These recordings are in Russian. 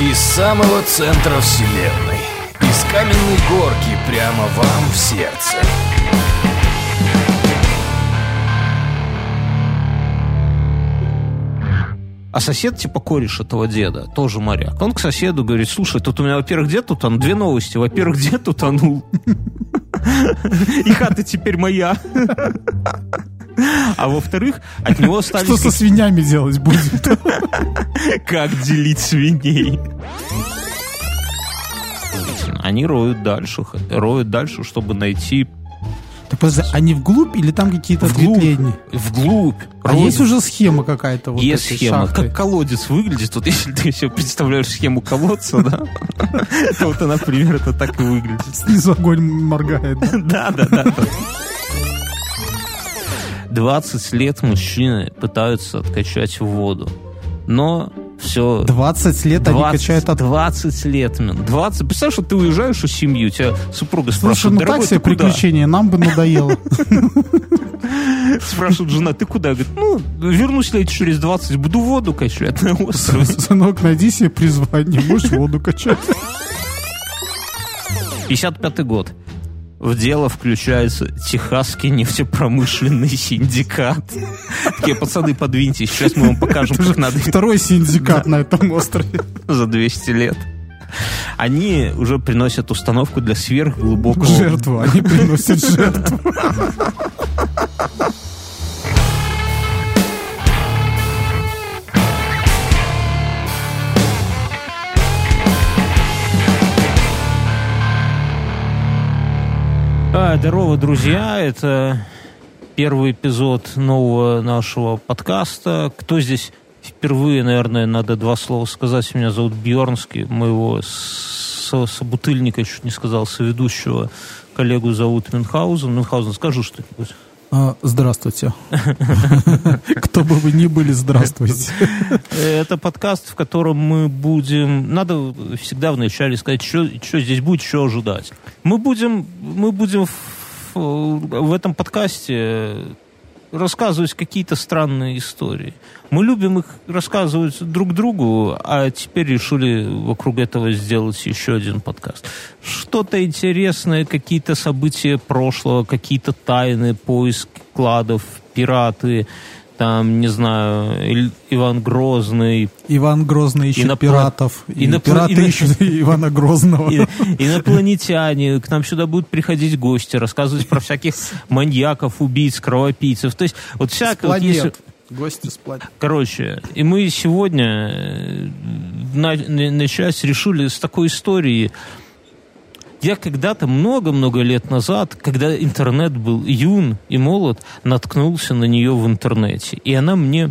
Из самого центра вселенной. Из каменной горки прямо вам в сердце. А сосед, типа кореш этого деда, тоже моряк. Он к соседу говорит, слушай, тут у меня, во-первых, дед утонул. Две новости. Во-первых, дед утонул. И хата теперь моя. А во-вторых, от него остались... Что со свинями делать будет? Как делить свиней? Они роют дальше, роют дальше, чтобы найти Так подожди, они вглубь или там какие-то вглубь. ответвления? Вглубь. А роют. есть уже схема какая-то? Вот Есть схема, шахты? как колодец выглядит. Вот если ты себе представляешь схему колодца, да, то вот она примерно так и выглядит. Снизу огонь моргает. Да, да, да. 20 лет мужчины пытаются откачать воду. Но все 20 лет они 20, качают от... 20 лет, мен. 20. Представляешь, что ты уезжаешь у семьи, у тебя супруга Слушай, спрашивает, ну дорогой, так себе приключения, нам бы надоело. Спрашивает жена, ты куда? Говорит, ну, вернусь лет через 20, буду воду качать на острове. Сынок, найди себе призвание, будешь воду качать. 55 год. В дело включается Техасский нефтепромышленный синдикат. Такие, пацаны, подвиньтесь, сейчас мы вам покажем, как надо Второй синдикат на этом острове. за 200 лет. Они уже приносят установку для сверхглубокого... Жертву, они приносят жертву. А, здорово, друзья. Это первый эпизод нового нашего подкаста. Кто здесь впервые, наверное, надо два слова сказать. Меня зовут Бьернский. Моего собутыльника, чуть не сказал, соведущего коллегу зовут Мюнхгаузен. Мюнхгаузен, скажи что-нибудь. А, Здравствуйте. Кто бы вы ни были, здравствуйте. Это подкаст, в котором мы будем... Надо всегда вначале сказать, что, здесь будет, что ожидать. Мы будем, мы будем в, в этом подкасте рассказывать какие-то странные истории. Мы любим их рассказывать друг другу, а теперь решили вокруг этого сделать еще один подкаст. Что-то интересное, какие-то события прошлого, какие-то тайны, поиск кладов, пираты, там, не знаю, Иван Грозный, Иван Грозный ищет Инопла- пиратов. И Инопла- пираты ино- ищут Ивана Грозного. И- инопланетяне, к нам сюда будут приходить гости, рассказывать про всяких маньяков, убийц, кровопийцев. То есть вот всякое... вот если- Гости с планет. Короче, и мы сегодня э, на, на- начать решили с такой истории. Я когда-то много-много лет назад, когда интернет был юн и молод, наткнулся на нее в интернете. И она мне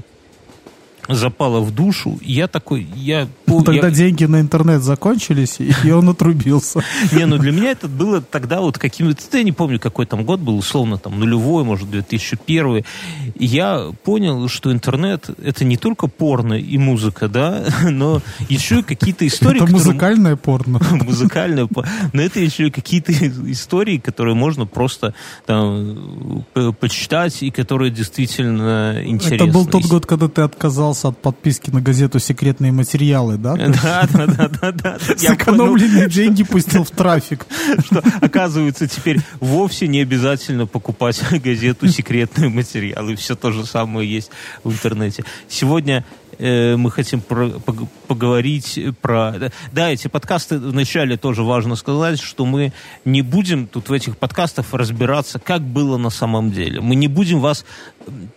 запала в душу. Я такой, я... по- Тогда я- деньги на интернет закончились, и он отрубился. Не, ну для меня это было тогда вот каким-то... Я не помню, какой там год был, условно, там, нулевой, может, 2001. И я понял, что интернет — это не только порно и музыка, да, но еще и какие-то истории... Это музыкальное порно. музыкальное, по- но это еще и какие-то истории, которые можно просто там п- почитать и которые действительно интересны. Это был тот год, когда ты отказался от подписки на газету «Секретные материалы», да? Да, да, да, да, да. Понял, Сэкономленные деньги пустил в трафик. что, оказывается, теперь вовсе не обязательно покупать газету «Секретные материалы». Все то же самое есть в интернете. Сегодня э, мы хотим поговорить про... Да, эти подкасты вначале тоже важно сказать, что мы не будем тут в этих подкастах разбираться, как было на самом деле. Мы не будем вас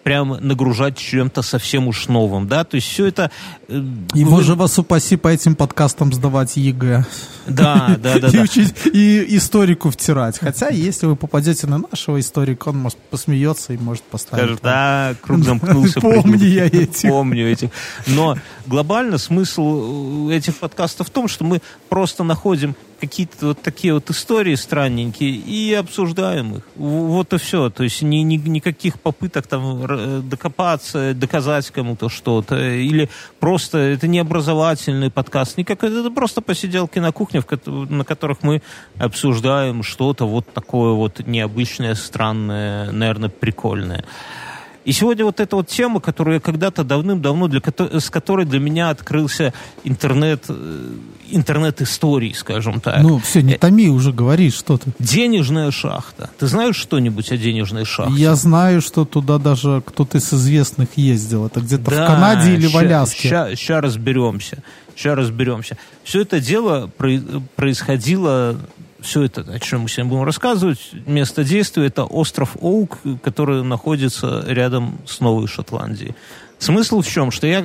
прям нагружать чем-то совсем уж новым, да, то есть все это... э, И, вы- боже, вас упаси по этим подкастам сдавать ЕГЭ. Да, да, да, и, да. учить, и историку втирать. Хотя, если вы попадете на нашего историка, он, может, посмеется и может поставить. Скажет, да, круг замкнулся. Помню придурок». я этих. Помню этих. Но глобально смысл э, этих подкастов в том, что мы просто находим какие-то вот такие вот истории странненькие и обсуждаем их. Вот и все. То есть ни, ни- никаких попыток там р- докопаться, доказать кому-то что-то. Или просто это не образовательный подкаст. Никакой, это просто посиделки на кухне, в на которых мы обсуждаем что-то вот такое вот необычное, странное, наверное, прикольное. И сегодня вот эта вот тема, которую я когда-то давным-давно, для, с которой для меня открылся интернет, э, интернет истории, скажем так. Ну, все, не томи, уже говори, что ты. Денежная шахта. Ты знаешь что-нибудь о денежной шахте? Я знаю, что туда даже кто-то из известных ездил. Это где-то да, в Канаде или ща, в Аляске. Сейчас разберемся. Сейчас разберемся. Все это дело происходило все это, о чем мы сегодня будем рассказывать, место действия это остров Оук, который находится рядом с Новой Шотландией. Смысл в чем? Что я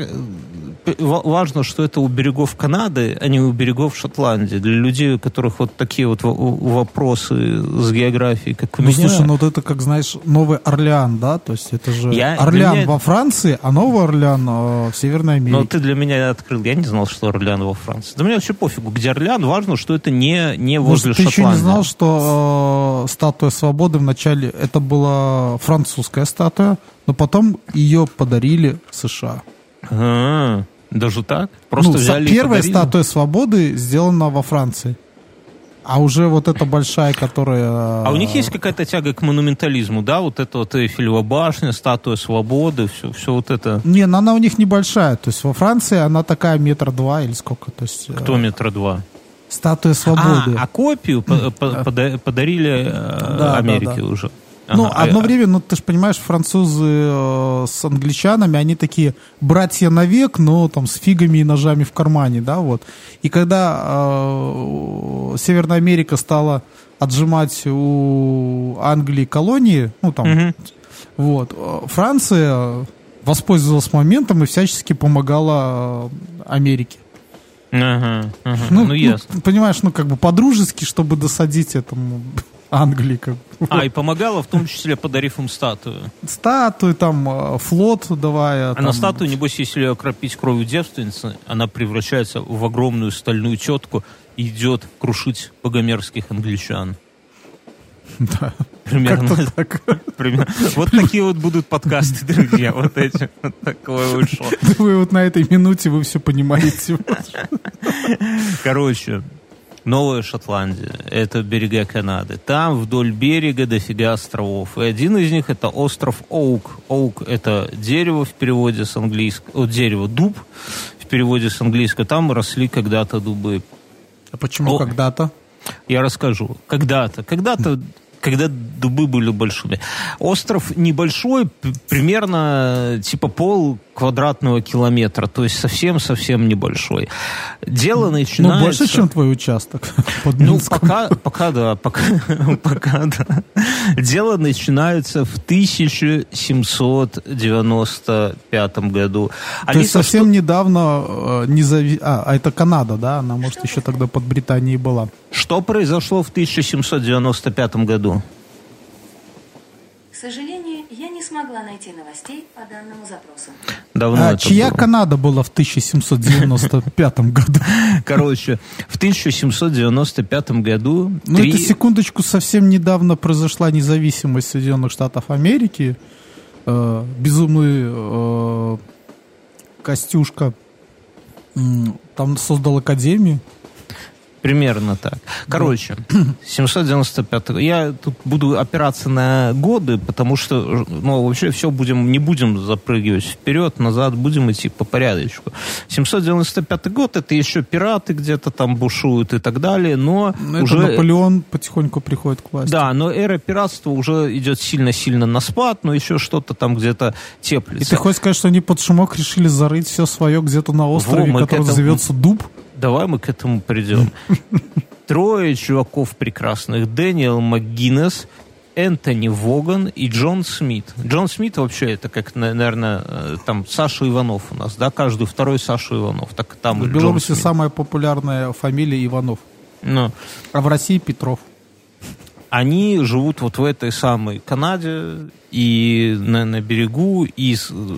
важно, что это у берегов Канады, а не у берегов Шотландии. Для людей, у которых вот такие вот вопросы с географией, как у ну, меня. слушай, ну вот это, как знаешь, Новый Орлеан, да? То есть это же я, Орлеан меня... во Франции, а Новый Орлеан э, в Северной Америке. Но ты для меня открыл. Я не знал, что Орлеан во Франции. Да мне вообще пофигу, где Орлеан. Важно, что это не, не возле Может, ты Шотландии. еще не знал, что э, статуя свободы вначале это была французская статуя, но потом ее подарили США. А-а-а. Даже так? Просто ну, взяли Первая статуя свободы сделана во Франции. А уже вот эта большая, которая... А у них есть какая-то тяга к монументализму, да? Вот это вот Эйфелева башня, статуя свободы, все, все вот это. Не, но она у них небольшая. То есть во Франции она такая метра два или сколько. То есть, Кто метра два? Статуя свободы. А, а копию подарили э, да, Америке да, да. уже. Ну, ага, одно а, время, ну, ты же понимаешь, французы э, с англичанами, они такие братья навек, но там с фигами и ножами в кармане, да, вот. И когда э, Северная Америка стала отжимать у Англии колонии, ну, там, угу. вот, э, Франция воспользовалась моментом и всячески помогала э, Америке. Ага, ага. Ну, ну, ну, ясно. Понимаешь, ну, как бы по-дружески, чтобы досадить этому Англии. Как А, и помогала в том числе, подарив им статую. Статую, там, э, флот давая. А там... на статую, небось, если ее окропить кровью девственницы, она превращается в огромную стальную тетку и идет крушить богомерзких англичан. Да. Примерно. Так. Примерно. Вот такие вот будут подкасты, друзья. Вот эти. Вот такое вышло. Вы вот на этой минуте вы все понимаете. Короче, Новая Шотландия, это берега Канады. Там вдоль берега дофига островов. И один из них это остров Оук. Оук это дерево в переводе с английского, дерево, дуб в переводе с английского. Там росли когда-то дубы. А почему О, когда-то? Я расскажу. Когда-то. Когда-то когда дубы были большими. Остров небольшой, примерно типа пол квадратного километра, то есть совсем-совсем небольшой. Дело ну, начинается... Ну, больше, чем твой участок под Ну, пока, пока да, пока, пока да. Дело начинается в 1795 году. То Алиса, есть совсем что... недавно э, незави... а, а это Канада, да? Она, может, еще тогда под Британией была. Что произошло в 1795 году? К сожалению, я не смогла найти новостей по данному запросу. Давно а чья было. Канада была в 1795 году? Короче, в 1795 году... Ну, три... это секундочку, совсем недавно произошла независимость Соединенных Штатов Америки. Э, безумный э, Костюшка э, там создал академию. Примерно так. Короче, 795 Я тут буду опираться на годы, потому что, ну, вообще все будем, не будем запрыгивать вперед, назад, будем идти по порядочку. 795 год, это еще пираты где-то там бушуют и так далее, но, но уже... Это Наполеон потихоньку приходит к власти. Да, но эра пиратства уже идет сильно-сильно на спад, но еще что-то там где-то теплится. И ты хочешь сказать, что они под шумок решили зарыть все свое где-то на острове, Во, который этому... зовется Дуб? Давай мы к этому придем. Трое чуваков прекрасных. Дэниел МcГиннес, Энтони Воган и Джон Смит. Джон Смит вообще это как, наверное, э, там Саша Иванов у нас, да, каждый второй Саша Иванов. Так там в Беларуси самая популярная фамилия Иванов. Ну. А в России Петров. Они живут вот в этой самой Канаде и на, на берегу и с, э,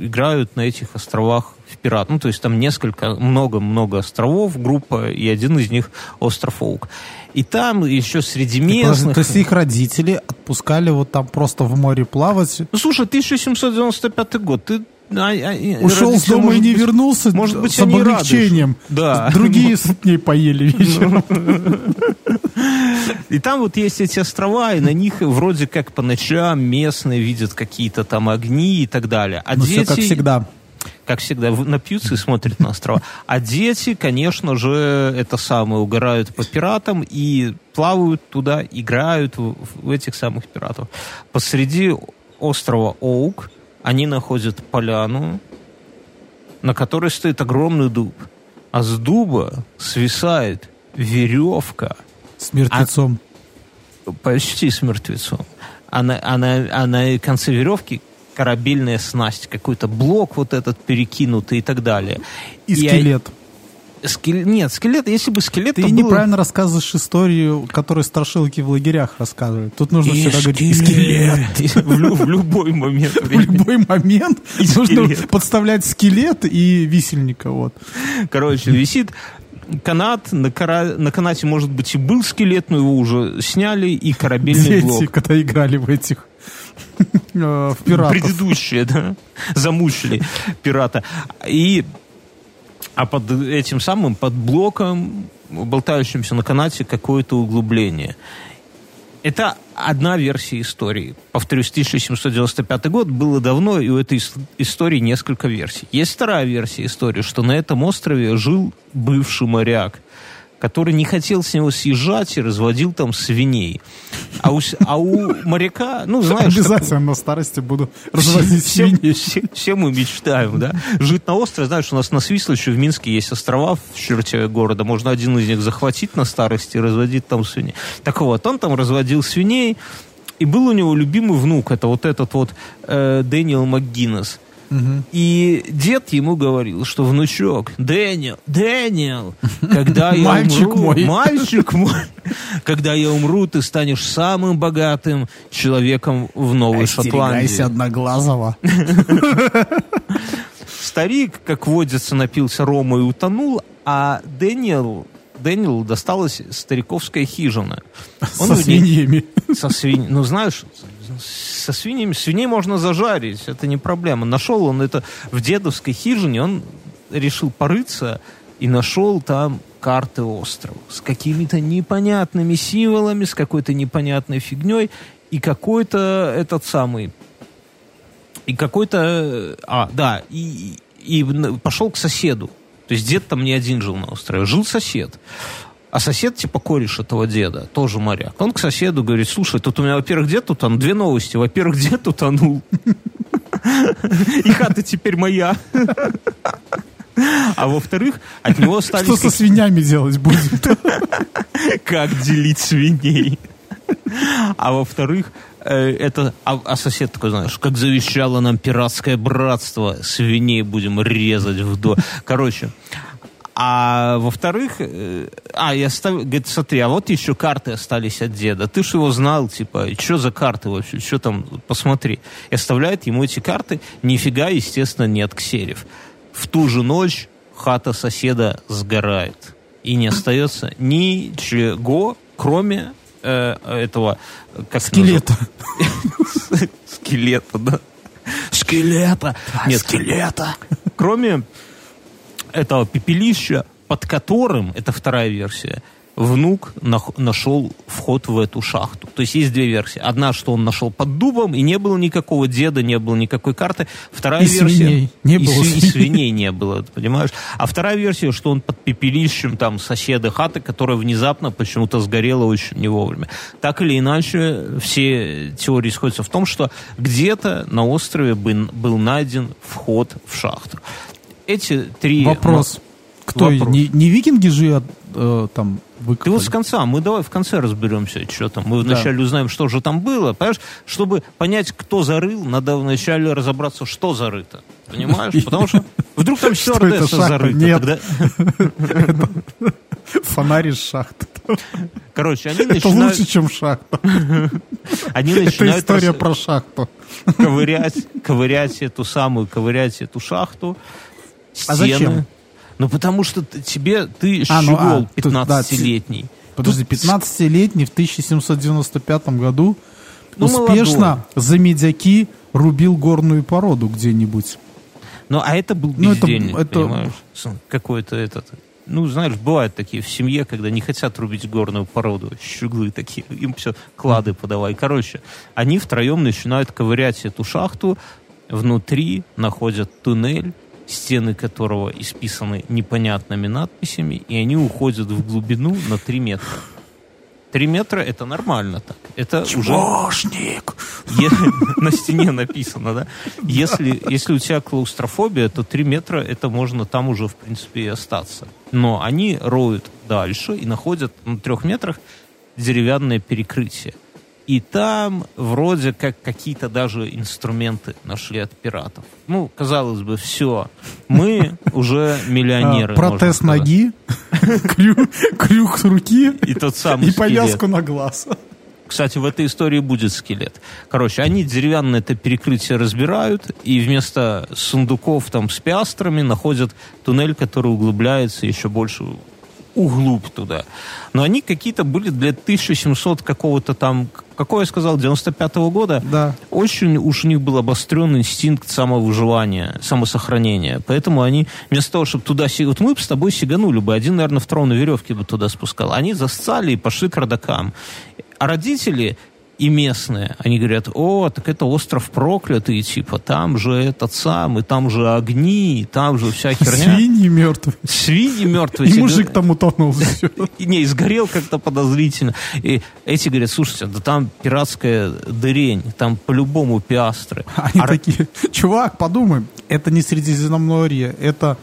играют на этих островах в пират. Ну, то есть там несколько, много-много островов, группа, и один из них остров Оук. И там еще среди местных... То есть их родители отпускали вот там просто в море плавать? Ну, слушай, 1795 год, ты А- а- Ушел с дома и не быть, вернулся может быть, с облегчением. Да. Другие с ней поели вечером. И там вот есть эти острова, и на них вроде как по ночам местные видят какие-то там огни и так далее. А Ну, дети, все как всегда. как всегда, напьются и смотрят на острова. А дети, конечно же, это самое, угорают по пиратам и плавают туда, играют в, в этих самых пиратов. Посреди острова Оук они находят поляну, на которой стоит огромный дуб. А с дуба свисает веревка, С мертвецом. почти с мертвецом. А на, а на- а на конце веревки корабельная снасть, какой-то блок вот этот перекинутый и так далее. И И скелет. а- скел- Нет, скелет, если бы скелет... Ты было- неправильно рассказываешь историю, которую страшилки в лагерях рассказывают. Тут нужно И всегда говорить «и скелет». В лю- в любой момент В любой момент нужно скелет. подставлять скелет и висельника. Вот. Короче, висит канат, на, кара- на канате, может быть, и был скелет, но его уже сняли, и корабельный Дети, блок. когда играли в этих э, в пиратов. Предыдущие, да, замучили пирата. И, а под этим самым, под блоком, болтающимся на канате, какое-то углубление. Это одна версия истории. Повторюсь, 1795 год было давно, и у этой ис- истории несколько версий. Есть вторая версия истории, что на этом острове жил бывший моряк, который не хотел с него съезжать и разводил там свиней. А у, а у моряка, ну, знаешь... Обязательно на старости буду разводить все, свиней. все- все мы мечтаем, да? Жить на острове, знаешь, у нас на Свислочи в Минске есть острова в черте города. Можно один из них захватить на старости и разводить там свиней. Так вот, он там разводил свиней, и был у него любимый внук, это вот этот вот э, Дэниел МакГиннес. И дед ему говорил, что внучок, Дэниел, Дэниел, когда я Мальчик умру, мой». мальчик мой, когда я умру, ты станешь самым богатым человеком в Новой Шотландии. Одноглазого. Старик, как водится, напился рома и утонул, а Дэниел, Дэниелу досталась стариковская хижина. Он Со ней- свиньями. Со свинь... Ну, знаешь, со свиньями... Свиней можно зажарить, это не проблема. Нашел он это в дедовской хижине, он решил порыться и нашел там карты острова с какими-то непонятными символами, с какой-то непонятной фигней и какой-то этот самый... И какой-то... А, да, и, и пошел к соседу. То есть дед там не один жил на острове, жил сосед. А сосед, типа, кореш этого деда, тоже моряк. Он к соседу говорит, слушай, тут у меня, во-первых, дед утонул, две новости. Во-первых, дед утонул. И хата теперь моя. А во-вторых, от него остались... Что со свинями делать будем? как делить свиней. А во-вторых, э, это, а, а сосед такой, знаешь, как завещало нам пиратское братство, свиней будем резать в до. Короче, а во-вторых, э, а, я став... говорит, смотри, а вот еще карты остались от деда. Ты ж его знал, типа, что за карты вообще, что там, посмотри. И оставляет ему эти карты, нифига, естественно, нет ксерев. В ту же ночь хата соседа сгорает. И не остается ничего, кроме э, этого... Как Скелета. Скелета, да. Скелета. Нет, скелета. Кроме этого пепелища, под которым, это вторая версия, внук нашел вход в эту шахту. То есть есть две версии. Одна, что он нашел под дубом, и не было никакого деда, не было никакой карты. Вторая И версия... свиней. Не и было сви- и свиней. свиней не было, понимаешь? А вторая версия, что он под пепелищем там соседа хаты, которая внезапно почему-то сгорела очень не вовремя. Так или иначе, все теории сходятся в том, что где-то на острове бы- был найден вход в шахту. Эти три... Вопрос. Кто? Вопрос. Не, не викинги же э, там Ты выкопали? вот с конца, мы давай в конце разберемся, что там. Мы Да. вначале узнаем, что же там было. Понимаешь, чтобы понять, кто зарыл, надо вначале разобраться, что зарыто. Понимаешь? Потому что вдруг там это, стюардесса зарыта. Нет. Фонарь из шахты. Короче, они Это начинают, лучше, чем шахта. они Это начинают история рас- про шахту. ковырять, ковырять эту самую, ковырять эту шахту. А зачем? Ну, потому что тебе, ты А, ну, а, щегол тут, да, 15-летний. Подожди, Тут 15-летний в 1795 году Ну, успешно за медяки рубил горную породу где-нибудь. Ну, а это был Ну, это- бездельник, это- понимаешь? Какой-то этот... Ну, знаешь, бывают такие в семье, когда не хотят рубить горную породу, щуглы такие, им все клады подавай. Короче, они втроем начинают ковырять эту шахту, внутри находят туннель, стены которого исписаны непонятными надписями, и они уходят в глубину на 3 метра. 3 метра это нормально так. Это уже Чмошник! Е- на стене написано, да? Если, если у тебя клаустрофобия, то 3 метра это можно там уже, в принципе, и остаться. Но они роют дальше и находят на трех метрах деревянное перекрытие. И там вроде как какие-то даже инструменты нашли от пиратов. Ну, казалось бы, все. Мы уже миллионеры. А, протез можно сказать. ноги, крю- крюк руки И тот самый и повязку на глаз. Кстати, в этой истории будет скелет. Короче, они деревянное это перекрытие разбирают, и вместо сундуков там с пиастрами находят туннель, который углубляется еще больше углубь туда. Но они какие-то были для 1700 какого-то там, какой я сказал, 95-го года. Да. Очень уж у них был обостренный инстинкт самовыживания, самосохранения. Поэтому они вместо того, чтобы туда... Вот мы бы с тобой сиганули бы. Один, наверное, второго на веревке бы туда спускал. Они засцали и пошли к родакам. А родители и местные, они говорят, о, так это остров проклятый, типа, там же этот самый, там же огни, там же вся херня. Свиньи мертвые. Свиньи мертвые. И мужик там утонул. и не, и сгорел как-то подозрительно. И эти говорят, слушайте, да там пиратская дырень, там по-любому пиастры. Они А такие, чувак, подумай, это не Средиземноморье, это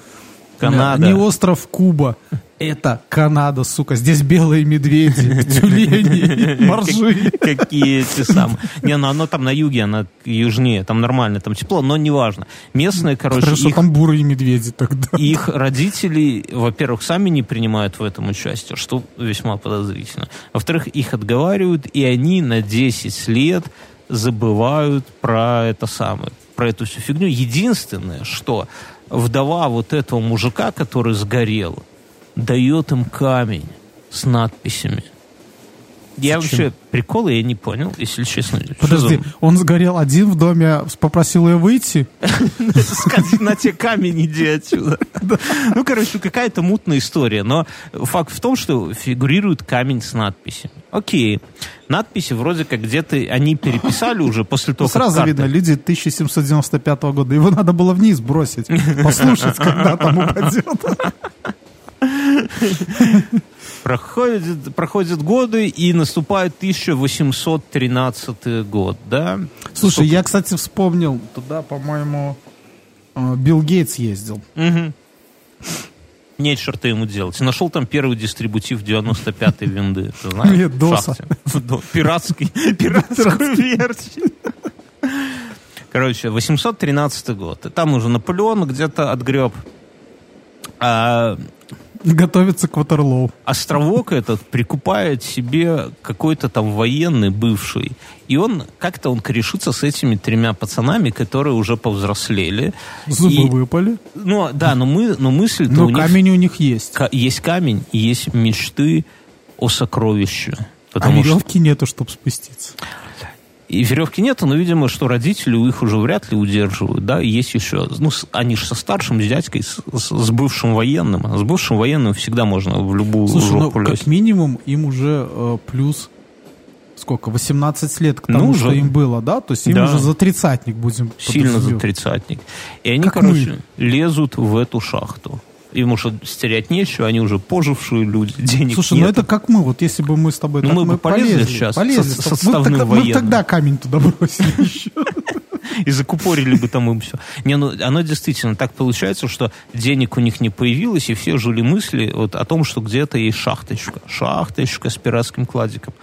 Канада. не остров Куба, это Канада, сука. Здесь белые медведи, тюлени, моржи. Какие эти самые. Не, ну оно там на юге, оно южнее, там нормально, там тепло, но неважно. Местные, короче, Хорошо, их, там бурые медведи тогда. их родители, во-первых, сами не принимают в этом участие, что весьма подозрительно. Во-вторых, их отговаривают, и они на 10 лет забывают про это самое, про эту всю фигню. Единственное, что вдова вот этого мужика, который сгорел, дает им камень с надписями. Я вообще приколы я не понял, если честно. Подожди, он сгорел один в доме, попросил ее выйти. Сказать, на те камень иди отсюда. Ну, короче, какая-то мутная история. Но факт в том, что фигурирует камень с надписями. Окей. Надписи вроде как где-то они переписали уже после того, как Сразу карта- видно, люди 1795 года. Его надо было вниз бросить, послушать, когда там упадет. Проходят, проходят годы, и наступает 1813 год, да? Слушай, я, кстати, вспомнил, туда, по-моему, э, Билл Гейтс ездил. Угу. Нечего ему делать. Нашел там первый дистрибутив 95-й винды. Ты знаешь? Нет, доса. До- Пиратский. Пиратскую версию. Короче, 813 год. И там уже Наполеон где-то отгреб. А Готовится к Ватерлоу. островок этот прикупает себе какой-то там военный бывший. И он как-то он корешится с этими тремя пацанами, которые уже повзрослели. Зубы И- выпали. Ну, да, но, мы, но мысль-то Но у них... камень у них есть. Есть камень и есть мечты о сокровище. А Потому что веревки нету, чтобы спуститься. И веревки нету, но, видимо, что родители у их уже вряд ли удерживают, да, и есть еще, ну, они же со старшим, с дядькой, с, с- бывшим военным. А С бывшим военным всегда можно в любую Слушай, ну, жопу как лезть. минимум им уже э, плюс сколько, 18 лет к тому, Ну, что уже. им было, да? То есть им Да. уже за тридцатник будем Сильно за тридцатник. И они, Как короче, лезут в эту шахту. Им уже стерять нечего, они уже пожившие люди, денег Слушай, нет. ну это как мы, вот если бы мы с тобой Ну, мы бы полезли сейчас полезли со- с с тобой. мы, тогда, мы тогда камень туда бросили еще. и закупорили бы там им все. Не, ну, оно действительно так получается, что денег у них не появилось, и все жили мысли вот о том, что где-то есть шахточка. Шахточка с пиратским кладиком.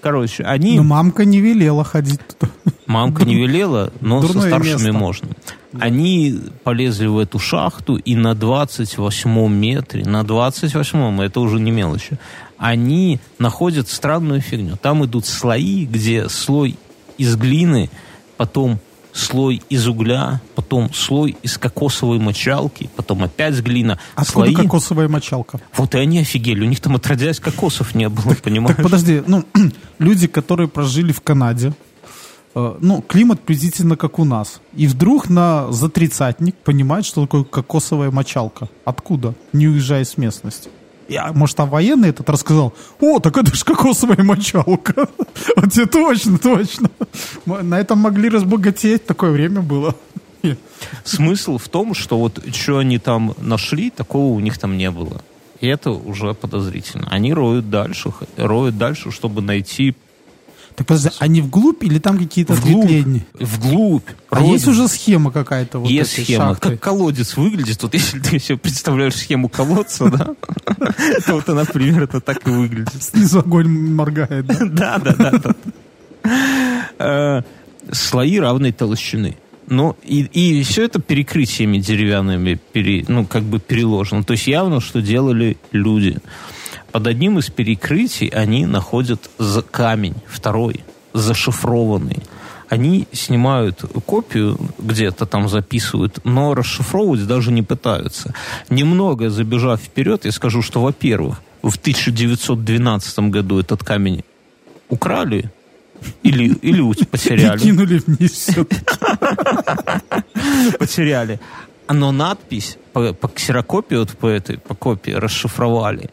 Короче, они... Но мамка не велела ходить туда. Мамка не велела, но со Дурное старшими место. можно. Они полезли в эту шахту, и на 28 метре, на 28, это уже не мелочи, они находят странную фигню. Там идут слои, где слой из глины, потом слой из угля, потом слой из кокосовой мочалки, потом опять глина. Откуда слои. кокосовая мочалка? Вот и они офигели. У них там отродясь кокосов не было, понимаешь? Так подожди, ну, люди, которые прожили в Канаде, ну, климат приблизительно как у нас. И вдруг на за тридцатник понимает, что такое кокосовая мочалка. Откуда? Не уезжая с местности. Я, может, там военный этот рассказал, о, так это же кокосовая мочалка. Вот тебе точно, точно. На этом могли разбогатеть, такое время было. Смысл в том, что вот что они там нашли, такого у них там не было. И это уже подозрительно. Они роют дальше, роют дальше, чтобы найти так подожди, они вглубь или там какие-то вглубь, ответвления? Вглубь. А роют. есть уже схема какая-то? Вот есть схема. шахты? Как колодец выглядит. Вот если ты себе представляешь схему колодца, да, то вот она примерно так и выглядит. Снизу огонь моргает, да? Да, да, да. да. Э, Слои равной толщины. Ну, и, и все это перекрытиями деревянными, пере, ну, как бы переложено. То есть явно, что делали люди. Под одним из перекрытий они находят камень, второй, зашифрованный. Они снимают копию, где-то там записывают, но расшифровывать даже не пытаются. Немного забежав вперед, я скажу, что, во-первых, в 1912 году этот камень украли, или, или потеряли. кинули вниз все. потеряли. Но надпись по, по ксерокопии, вот по этой, по копии расшифровали.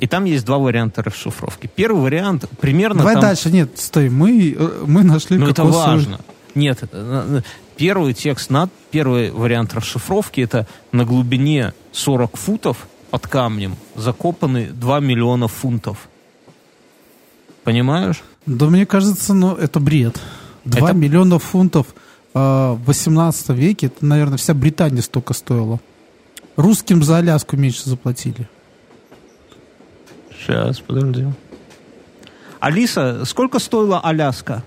И там есть два варианта расшифровки. Первый вариант примерно Давай там... дальше. Нет, стой. Мы, э, мы нашли Ну, это важно. Нет, э, э, первый текст, над, первый вариант расшифровки, это на глубине 40 футов под камнем закопаны 2 миллиона фунтов. Понимаешь? Да мне кажется, ну, это бред. Два Это- миллиона фунтов э, в 18 веке, это, наверное, вся Британия столько стоила. Русским за Аляску меньше заплатили. Сейчас, подожди. Алиса, сколько стоила Аляска?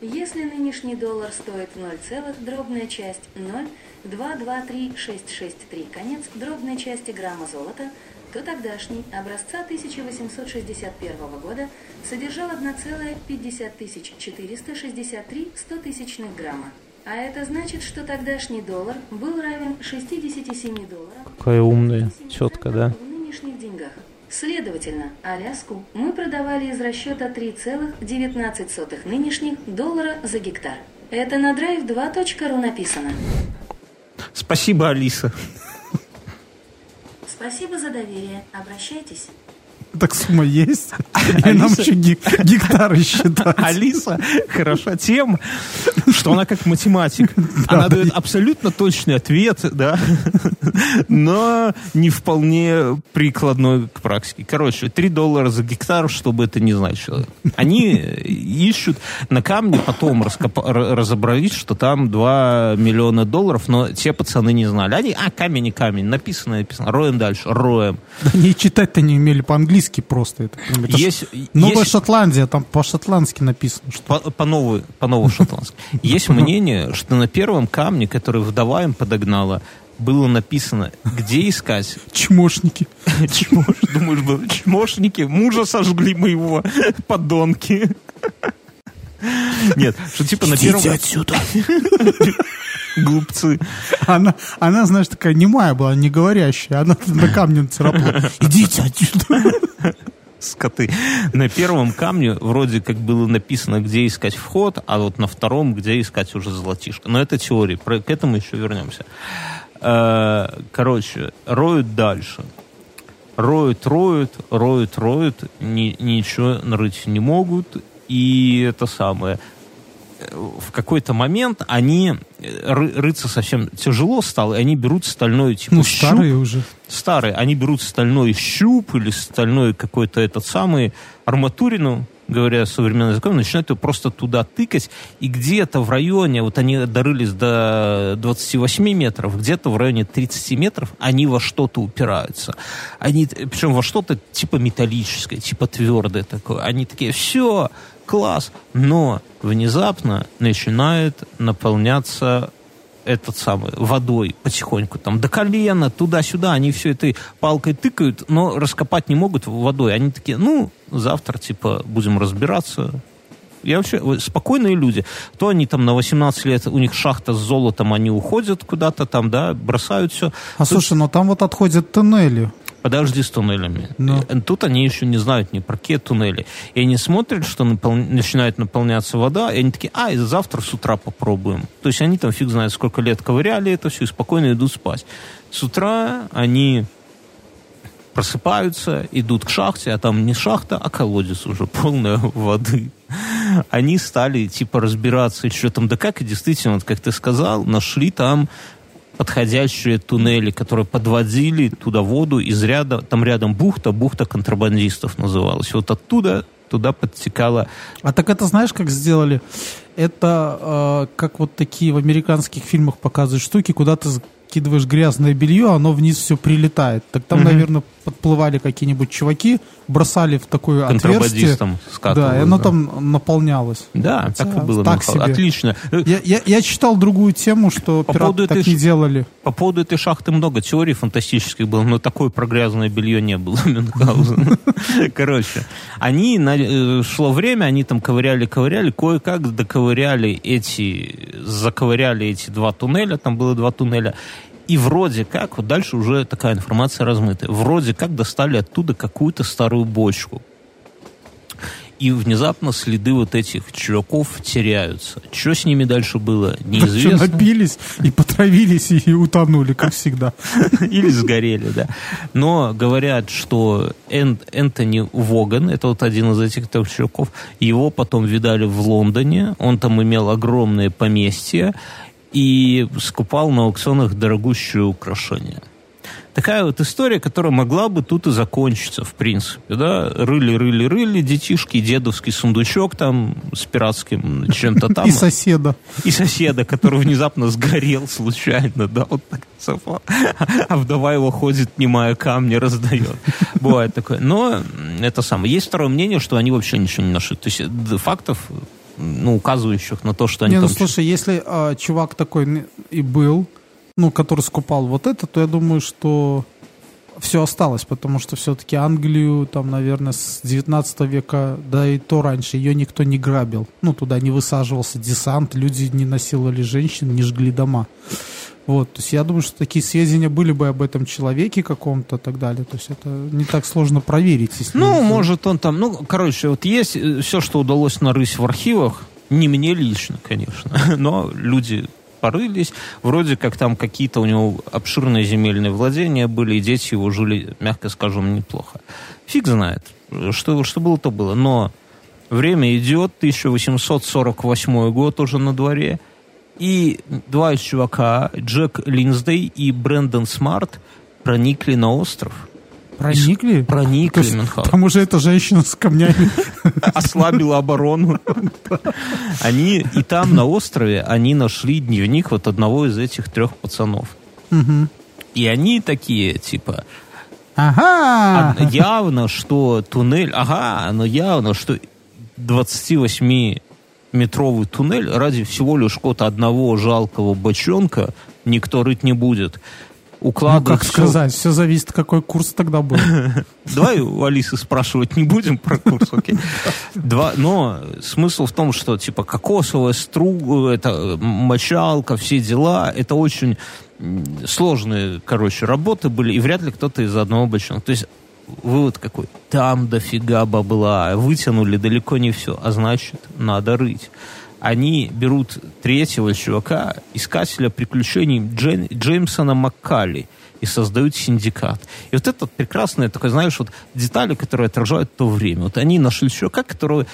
Если нынешний доллар стоит 0, целых, дробная часть 0, 2, 2, 3, 6, 6, 3, конец дробной части грамма золота, то тогдашний образца 1861 года содержал 1,50 стотысячных грамма. А это значит, что тогдашний доллар был равен 67 долларам. Какая умная 7 тетка, центов да? Нынешних деньгах. Следовательно, Аляску мы продавали из расчета 3,19 нынешних доллара за гектар. Это на drive2.ru написано. Спасибо, Алиса. Спасибо за доверие. Обращайтесь. Так сумма есть. И нам еще гек- гектары считать. Алиса хороша тем, что она как математик. Она дает абсолютно точный ответ, да, но не вполне прикладной к практике. Короче, 3 доллара за гектар, что бы это ни значило. Они ищут на камне, потом разобрались, что там 2 миллиона долларов, но те пацаны не знали. Они, а, камень и камень, написано, написано, роем дальше, роем. Они и читать-то не умели по-английски просто. Это, это Есть, Новая есть- Шотландия, там по-шотландски написано, что По, по новой, по новой шотландски. Есть мнение, что на первом камне, который вдова им подогнала, было написано, где искать. чмошники. Чмош, думаешь, было, чмошники, мужа сожгли моего, подонки. Нет, что типа на первом... отсюда. Глупцы. Она, она, знаешь, такая немая была, не говорящая. Она на камне царапала. Идите отсюда. скоты. На первом камне вроде как было написано, где искать вход, а вот на втором, где искать уже золотишко. Но это теория, про- к этому еще вернемся. Э, Короче, роют дальше. Роют, роют, роют, роют, ни- ничего нарыть не могут. И это самое в какой-то момент они э, ры- рыться совсем тяжело стало, и они берут стальной типа Ну, щуп, старые уже. старые, они берут стальной щуп или стальной какой-то этот самый арматурину, говоря современным языком, начинают ее просто туда тыкать, и где-то в районе, вот они дорылись до 28 метров, где-то в районе 30 метров они во что-то упираются. Они, причем во что-то типа металлическое, типа твердое такое. Они такие, все, класс, но внезапно начинает наполняться этот самый, водой потихоньку, там, до колена, туда-сюда, они все этой палкой тыкают, но раскопать не могут водой. Они такие, ну, завтра, типа, будем разбираться. Я вообще, спокойные люди. То они там на 18 лет, у них шахта с золотом, они уходят куда-то там, да, бросают все. А слушай, ну там вот отходят тоннели. Подожди с туннелями. Ну. Э, Тут они еще не знают ни про какие туннели. И они смотрят, что напол- начинает наполняться вода, и они такие, а, и завтра с утра попробуем. То есть они там фиг знает сколько лет ковыряли это все и спокойно идут спать. С утра они просыпаются, идут к шахте, а там не шахта, а колодец уже полная воды. Они стали типа разбираться, что там да как, и действительно, вот как ты сказал, нашли там подходящие туннели, которые подводили туда воду из ряда, там рядом бухта, бухта контрабандистов называлась. Вот оттуда туда подтекала А так это знаешь, как сделали? Это э, как вот такие в американских фильмах показывают штуки, куда ты закидываешь грязное белье, оно вниз все прилетает. Так там, Мгм. наверное, подплывали какие-нибудь чуваки, бросали в такое отверстие. Да, и оно там наполнялось. Да, так и Хотя было. так себе. Отлично. Я, я, я читал другую тему, что По пираты так этой не делали. По поводу этой шахты много теорий фантастических было, но такое про грязное белье не было Мюнхгаузена. Короче, они, э, шло время, они там ковыряли-ковыряли, кое-как доковыряли эти, заковыряли эти два туннеля, там было два туннеля, и вроде как, вот дальше уже такая информация размытая, вроде как достали оттуда какую-то старую бочку. И внезапно следы вот этих чуваков теряются. Что с ними дальше было, Что неизвестно. напились и потравились и утонули, как всегда. Или сгорели, да. Но говорят, что Эн- Энтони Воган, это вот один из этих трех чуваков, его потом видали в Лондоне, он там имел огромное поместье и скупал на аукционах дорогущие украшения. Такая вот история, которая могла бы тут и закончиться, в принципе, да. Рыли, рыли, рыли, детишки, дедовский сундучок там с пиратским чем-то там. И соседа. И соседа, который внезапно сгорел случайно, да, вот так совпало. А вдова его ходит, немая камни раздает. Бывает такое. Но это самое. Есть второе мнение, что они вообще ничего не нашли. То есть э, фактов, ну, указывающих на то, что они Не, ну там... слушай, если а, чувак такой и был, ну, который скупал вот это, то я думаю, что все осталось, потому что все-таки Англию, там, наверное, с 19 века, да и то раньше, ее никто не грабил. Ну, туда не высаживался десант, люди не насиловали женщин, не жгли дома. Вот, то есть я думаю, что такие сведения были бы об этом человеке каком-то и так далее. То есть это не так сложно проверить. Если Ну, может, он там... Ну, короче, вот есть все, что удалось нарыть в архивах. Не мне лично, конечно, но люди порылись. Вроде как там какие-то у него обширные земельные владения были, и дети его жили, мягко скажем, неплохо. Фиг знает, что, что было, то было. Но время идет, 1848 год уже на дворе, и два чувака, Джек Линсдей и Брэндон Смарт, проникли на остров. проникли? То Проникли, есть Мюнхгаузен. там уже эта женщина с камнями. ослабила оборону. Они и там на острове они нашли дневник вот одного из этих трех пацанов. И они такие, типа, Ага! а, явно, что туннель, ага, но явно, что 28-метровый туннель ради всего лишь какого-то одного жалкого бочонка никто рыть не будет. Ну, Укладывать как всё- сказать, все зависит, какой курс тогда был. Давай у Алисы спрашивать не будем про курс, окей? Два, но смысл в том, что типа кокосовая струга, это мочалка, все дела, это очень сложные, короче, работы были, и вряд ли кто-то из одного бочонка. То есть вывод какой? Там дофига бабла, вытянули далеко не все, а значит, надо рыть. Они берут третьего чувака, искателя приключений Джейн- Джеймсона Маккали, и создают синдикат. И вот это прекрасное, такое, знаешь, вот детали, которые отражают то время. Вот они нашли чувака, который,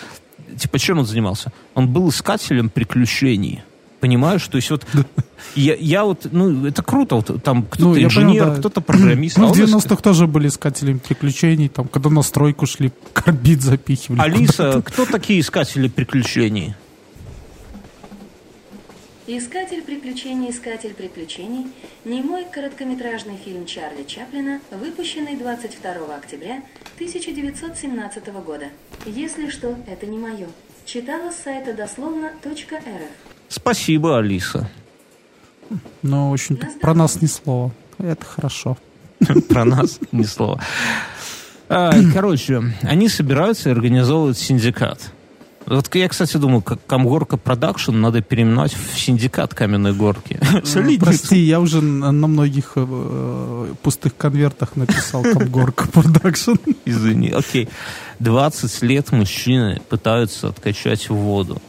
типа, чем он занимался? Он был искателем приключений. Понимаешь? То есть вот я, я вот, ну, это круто. Вот, там кто-то Ну, инженер, понял, да. кто-то программист. Ну, а в он иск- 90-х тоже были искателями приключений, там, когда на стройку шли, карбид запихивали. Алиса, кто такие искатели приключений? Искатель приключений, искатель приключений, немой короткометражный фильм Чарли Чаплина, выпущенный 22 октября 1917 года. Если что, это не мое. Читала с сайта дословно.рф. Спасибо, Алиса. Но, в общем-то, про нас ни слова. Это хорошо. Про нас ни слова. Короче, они собираются и организовывают синдикат. Вот я, кстати, думаю, как Камгорка Продакшн надо переименовать в синдикат каменной горки. Прости, я уже на многих э, пустых конвертах написал там горка продакшн. Извини, окей. 20 лет мужчины пытаются откачать воду.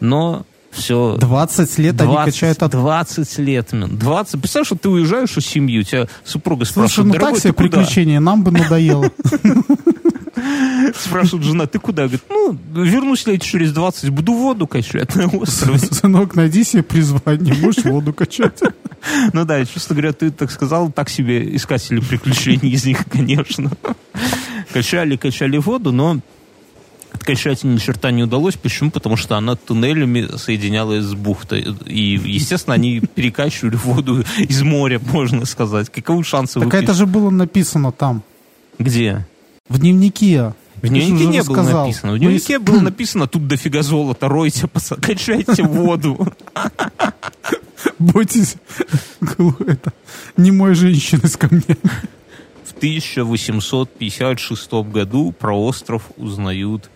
Но все... 20 лет они качают от... 20 лет, man. 20. Представляешь, что ты уезжаешь в семью, тебя супруга Слушай, спрашивает, ну так «Дорогой, себе ты куда?» приключения, нам бы надоело. Спрашивает жена, ты куда? Говорит, ну, вернусь лет через 20, буду воду качать на острове. Сынок, найди себе призвание, будешь воду качать. Ну да, честно говоря, ты так сказал, так себе искатели приключений из них, конечно. Качали, качали воду, но откачать ни черта не удалось. Почему? Потому что она туннелями соединялась с бухтой. И, естественно, они перекачивали воду из моря, можно сказать. Каковы шансы Так это же было написано там, Где? в дневнике. В дневнике не было написано. В дневнике было написано, тут дофига золота, ройте, качайте воду. Бойтесь, это, не мой женщины с камнями. В 1856 году про остров узнают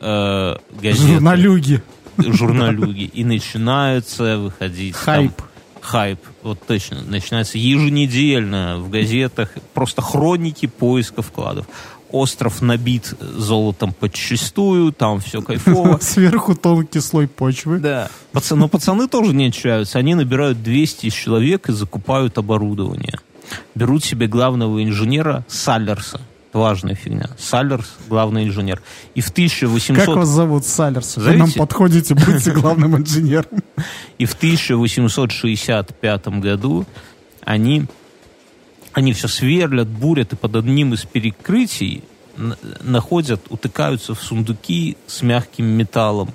э, газеты. Журналюги. журналюги. И начинаются выходить... там Хайп. хайп, вот точно. Начинается еженедельно в газетах просто хроники поиска вкладов. Остров набит золотом подчистую, там все кайфово. Сверху тонкий слой почвы. Да. Пац- Но пацаны тоже не отчаются. Они набирают 200 человек и закупают оборудование. Берут себе главного инженера Саллерса. Важная фигня. Саллерс – главный инженер. И в 1800... Как вас зовут, Салерс? Вы Зовите? нам подходите, будьте главным инженером. И в 1865 году они, они все сверлят, бурят, и под одним из перекрытий находят, утыкаются в сундуки с мягким металлом.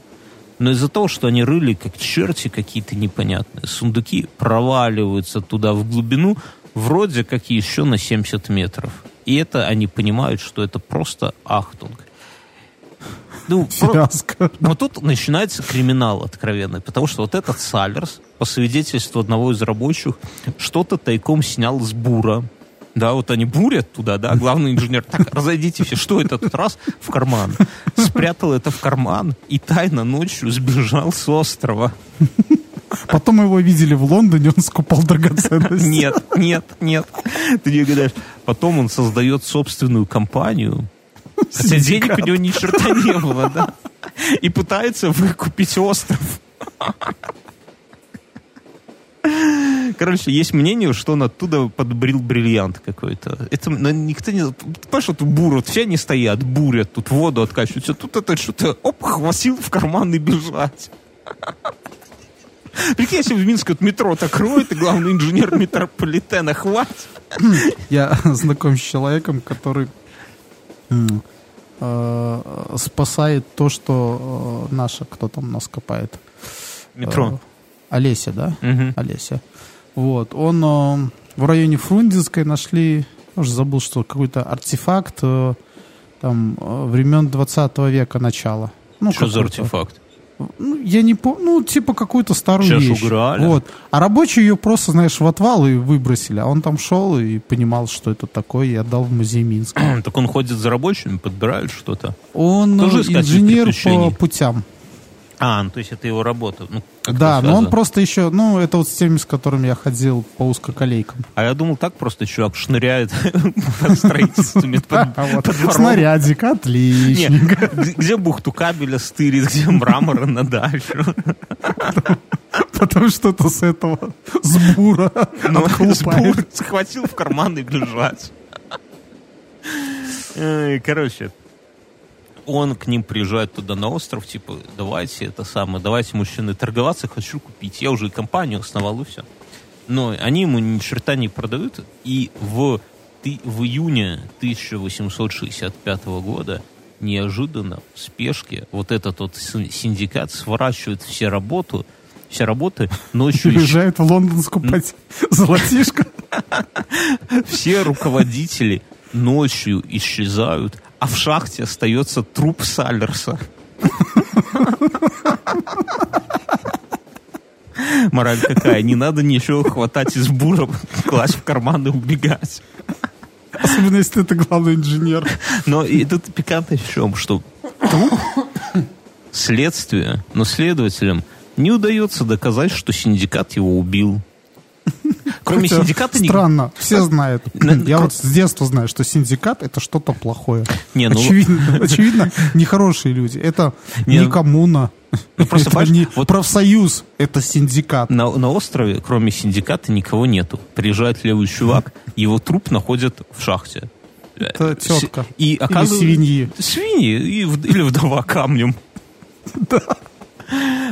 Но из-за того, что они рыли как черти какие-то непонятные, сундуки проваливаются ттуда в глубину, вроде как еще на 70 метров. И это они понимают, что это просто ахтунг. Ну, про- но тут начинается криминал откровенный, потому что вот этот Салерс, по свидетельству одного из рабочих, что-то тайком снял с бура. Да, вот они бурят туда, да, главный инженер, так, разойдите все, что это тут раз в карман. Спрятал это в карман и тайно ночью сбежал с острова. Потом его видели в Лондоне, он скупал драгоценности. Нет, нет, нет. Ты не угадаешь. Потом он создает собственную компанию, хотя денег у него ни черта не было, да. И пытается выкупить остров. Короче, есть мнение, что он оттуда подбрил бриллиант какой-то. Это ну, никто не... Понимаешь, вот буры, вот все они стоят, бурят, тут воду откачивают. Все, тут это что-то, оп, хватил в карман и бежать. Прикинь, если в Минске вот метро так роет, и главный инженер метрополитена хватит. Я знаком с человеком, который э, спасает то, что э, наша, кто там нас копает? Метро. Э, Олеся, да? Олеся. Вот. Он в районе Фрунзенской нашли, я уже забыл, что какой-то артефакт там времен 20 века начала. Ну, Что за артефакт? Ну, я не помню, ну, типа какую-то старую Чашу вещь. Грааля? Вот. А рабочие ее просто, знаешь, в отвал и выбросили. А он там шел и понимал, что это такое, и отдал в музей Минска. Так он ходит за рабочими, подбирает что-то. Он Тоже э, инженер по путям. А, ну то есть это его работа. Ну, Да, но он просто еще, ну, это вот с теми, с которыми я ходил по узкоколейкам. А я думал, так просто чувак шныряет под строительствами. под- А под. Снарядик, отлично. где бухту кабеля стырит, где мрамора на дальше. Потому что это с этого, с бура Ну, схватил в карман и бежать. Короче, он к ним приезжает туда на остров, типа, давайте это самое, давайте, мужчины, торговаться хочу купить. Я уже и компанию основал, и все. Но они ему ни черта не продают, и в, ты- в июне 1865 года неожиданно, в спешке, вот этот вот син- синдикат сворачивает все работу, все работы ночью исч- Приезжает в Лондон скупать золотишко. все руководители ночью исчезают, а в шахте остается труп Саллерса. Мораль какая? Не надо ничего хватать из бура, класть в карман и убегать. Особенно, если это главный инженер. Но и тут пикантно в чем, что труп, следствию, но следователям не удается доказать, что синдикат его убил. Кроме Хотя синдиката... Странно, все знают. На- Я вот с детства знаю, что синдикат это что-то плохое. Не, ну- очевидно, очевидно, нехорошие люди. Это Не, не коммуна. Ну, просто, это не вот- профсоюз, это синдикат. На, на острове, кроме синдиката, никого нету. Приезжает левый чувак, его труп находят в шахте. Это тетка. И Или оказывается... свиньи. Свиньи и или вдова камнем.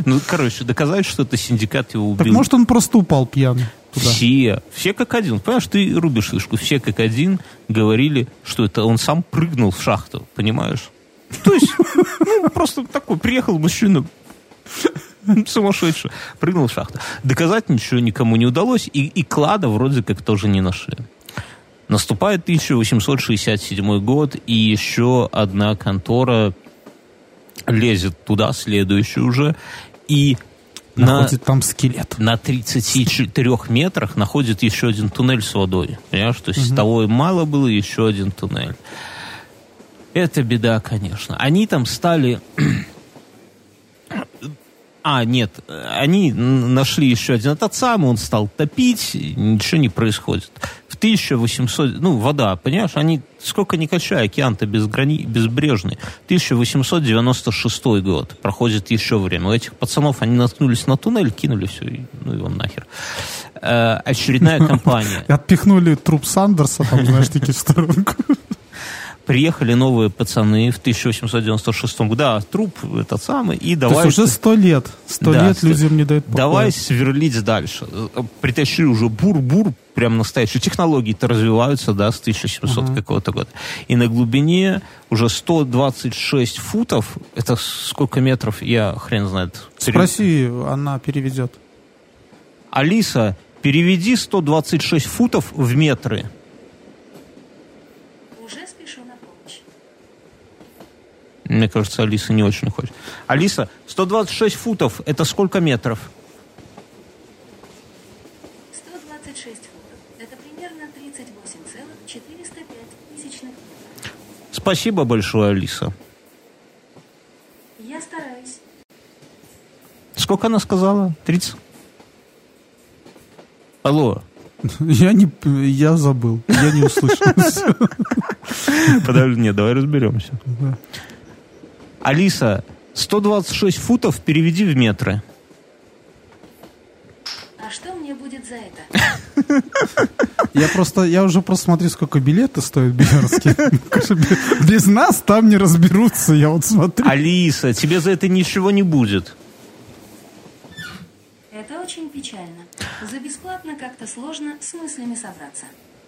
Ну, короче, доказать, что это синдикат его убил. Так может он просто упал пьяный туда. Все, все как один. Понимаешь, ты рубишь фишку. Все как один говорили, что это он сам прыгнул в шахту. Понимаешь? То есть, ну, просто такой, приехал мужчина, сумасшедший, прыгнул в шахту. Доказать ничего никому не удалось, и, и клада вроде как тоже не нашли. Наступает 1867 год, и еще одна контора лезет туда, следующая уже, и на, Находит там скелет. на 34 метрах находит еще один туннель с водой. Понимаешь, то есть того и мало было, еще один туннель. Это беда, конечно. Они там стали... А, нет, они нашли еще один этот самый, он стал топить, ничего не происходит. В 1800... Ну, вода, понимаешь, они сколько ни качай, океан-то безграни... безбрежный. 1896 год, проходит еще время. У этих пацанов они наткнулись на туннель, кинули все, и, ну его нахер. Э, очередная компания. Отпихнули труп Сандерса, там, знаешь, такие в сторонку. Приехали новые пацаны в 1896 году. Да, труп этот самый, и То давай... есть уже сто лет. Сто Да, лет сто- людям не дают покоя. Давай сверлить дальше. Э, Притащили уже бур-бур, прям настоящий. Технологии-то развиваются, да, с 1700 какого-то года. И на глубине уже 126 футов, это сколько метров, я хрен знает. Спроси, она переведет. Алиса, переведи 126 футов в метры. Уже спешу на помощь. Мне кажется, Алиса не очень хочет. Алиса, 126 футов, это сколько метров? 126 футов. Это примерно 38,405 тысячных метров. Спасибо большое, Алиса. Я стараюсь. Сколько она сказала? 30? Алло, Я не, я забыл, я не услышал. подожди, нет, давай разберемся. Алиса, 126 футов переведи в метры. А что мне будет за это? Я просто, я уже просто смотрю, сколько билеты стоят биярские. Без нас там не разберутся, я вот смотрю. Алиса, тебе за это ничего не будет. Это очень печально. За бесплатно как-то сложно с мыслями собраться.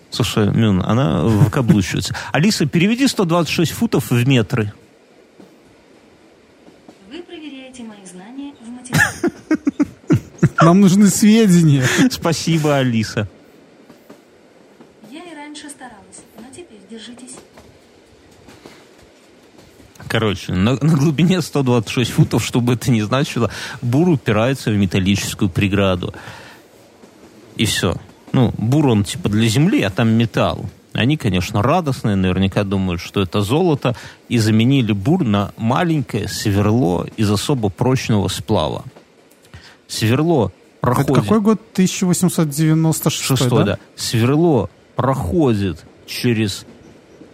Слушай, Мюн, она выкаблучивается. Алиса, переведи 126 футов в метры. Математике. Нам нужны сведения. Спасибо, Алиса. Я и раньше старалась, но теперь держитесь. Короче, на, на глубине 126 футов, что бы это ни значило, бур упирается в металлическую преграду. И все. Ну, бур он типа для земли, а там металл. Они, конечно, радостные, наверняка думают, что это золото, и заменили бур на маленькое сверло из особо прочного сплава. Сверло Это проходит... какой год? 1896, Шестой, да? да. Сверло проходит через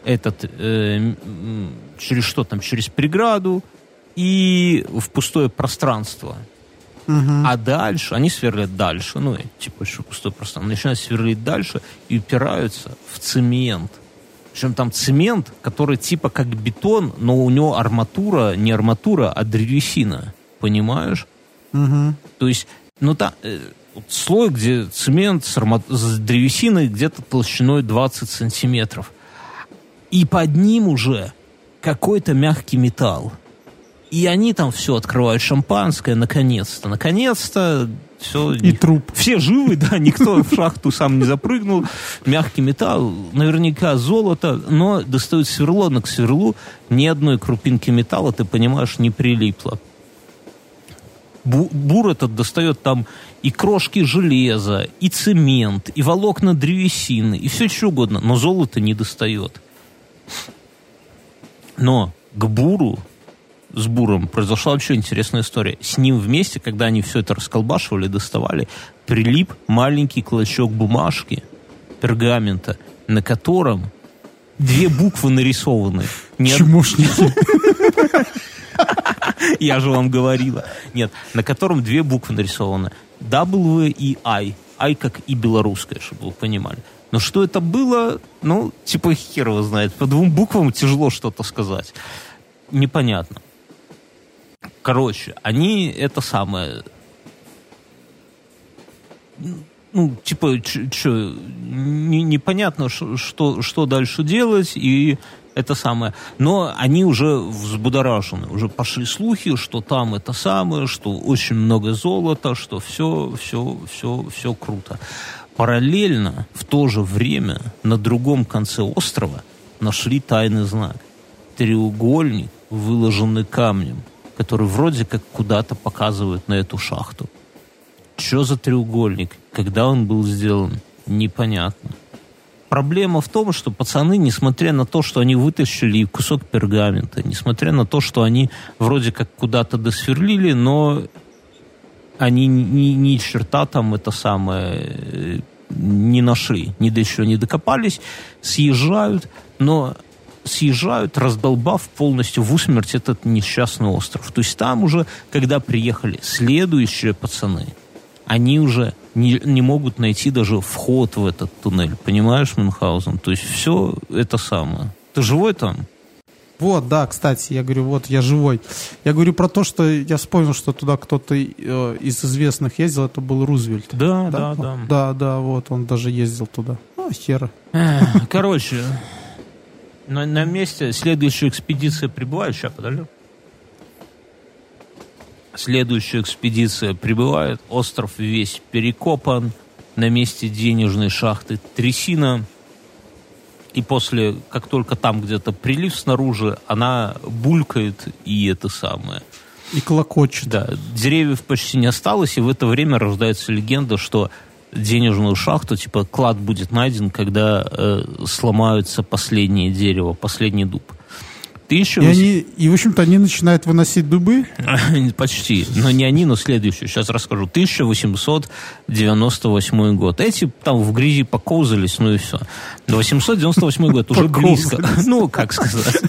этот, э, через что там, через преграду и в пустое пространство. А дальше, они сверлят дальше, ну, типа еще пустое пространство, начинают сверлить дальше и упираются в цемент. Причем там цемент, который типа как бетон, но у него арматура, не арматура, а древесина. Понимаешь? Мгм. То есть, ну там вот слой, где цемент с, арма- с древесиной где-то толщиной 20 сантиметров. И под ним уже какой-то мягкий металл. И они там все открывают шампанское, наконец-то. Наконец-то все... И труп. Все живы, да, никто в шахту сам не запрыгнул. Мягкий металл, наверняка золото, но достают сверло, но к сверлу ни одной крупинки металла, ты понимаешь, не прилипло. Бу- бур этот достает там и крошки железа, и цемент, и волокна древесины, и все что угодно, но золото не достает. Но к буру с Буром произошла вообще интересная история. С ним вместе, когда они все это расколбашивали, доставали, прилип маленький клочок бумажки, пергамента, на котором две буквы нарисованы. Не од- Чмошники. Я же вам говорила. Нет, на котором две буквы нарисованы. W и I. I как и белорусская, чтобы вы понимали. Но что это было, ну, типа хер его знает. По двум буквам тяжело что-то сказать. Непонятно. Короче, они это самое... Ну, типа, что, непонятно, ш- что, что дальше делать, и это самое. Но они уже взбудоражены, уже пошли слухи, что там это самое, что очень много золота, что все, все, все, все круто. Параллельно, в то же время, на другом конце острова нашли тайный знак. Треугольник, выложенный камнем, который вроде как куда-то показывает на эту шахту. Что за треугольник? Когда он был сделан? Непонятно. Проблема в том, что пацаны, несмотря на то, что они вытащили кусок пергамента, несмотря на то, что они вроде как куда-то досверлили, но они ни, ни черта там это самое э, не нашли, ни до чего не докопались, съезжают, но съезжают, раздолбав полностью в усмерть этот несчастный остров. То есть там уже, когда приехали следующие пацаны, они уже не, не могут найти даже вход в этот туннель. Понимаешь, Мюнхгаузен? То есть все это самое. Ты живой там? Вот, да, кстати, я говорю, вот я живой. Я говорю про то, что я вспомнил, что туда кто-то э, из известных ездил, это был Рузвельт. Да, да, Вот, да. Да, да, вот, он даже ездил туда. Ну, хера. Короче, на, на месте следующая экспедиция прибывает. Сейчас, подожди. Следующая экспедиция прибывает. Остров весь перекопан. На месте денежной шахты трясина. И после, как только там где-то прилив снаружи, она булькает и это самое. И клокочет. Да, деревьев почти не осталось, и в это время рождается легенда, что денежную шахту, типа клад будет найден, когда э, сломаются последние дерево, последний дуб. Тысяча И, они, и, в общем-то, они начинают выносить дубы. Почти. Но не они, но следующую. Сейчас расскажу. 1898 год. Эти там в грязи покоузались, ну и все. 898 год уже близко. Ну, как сказать.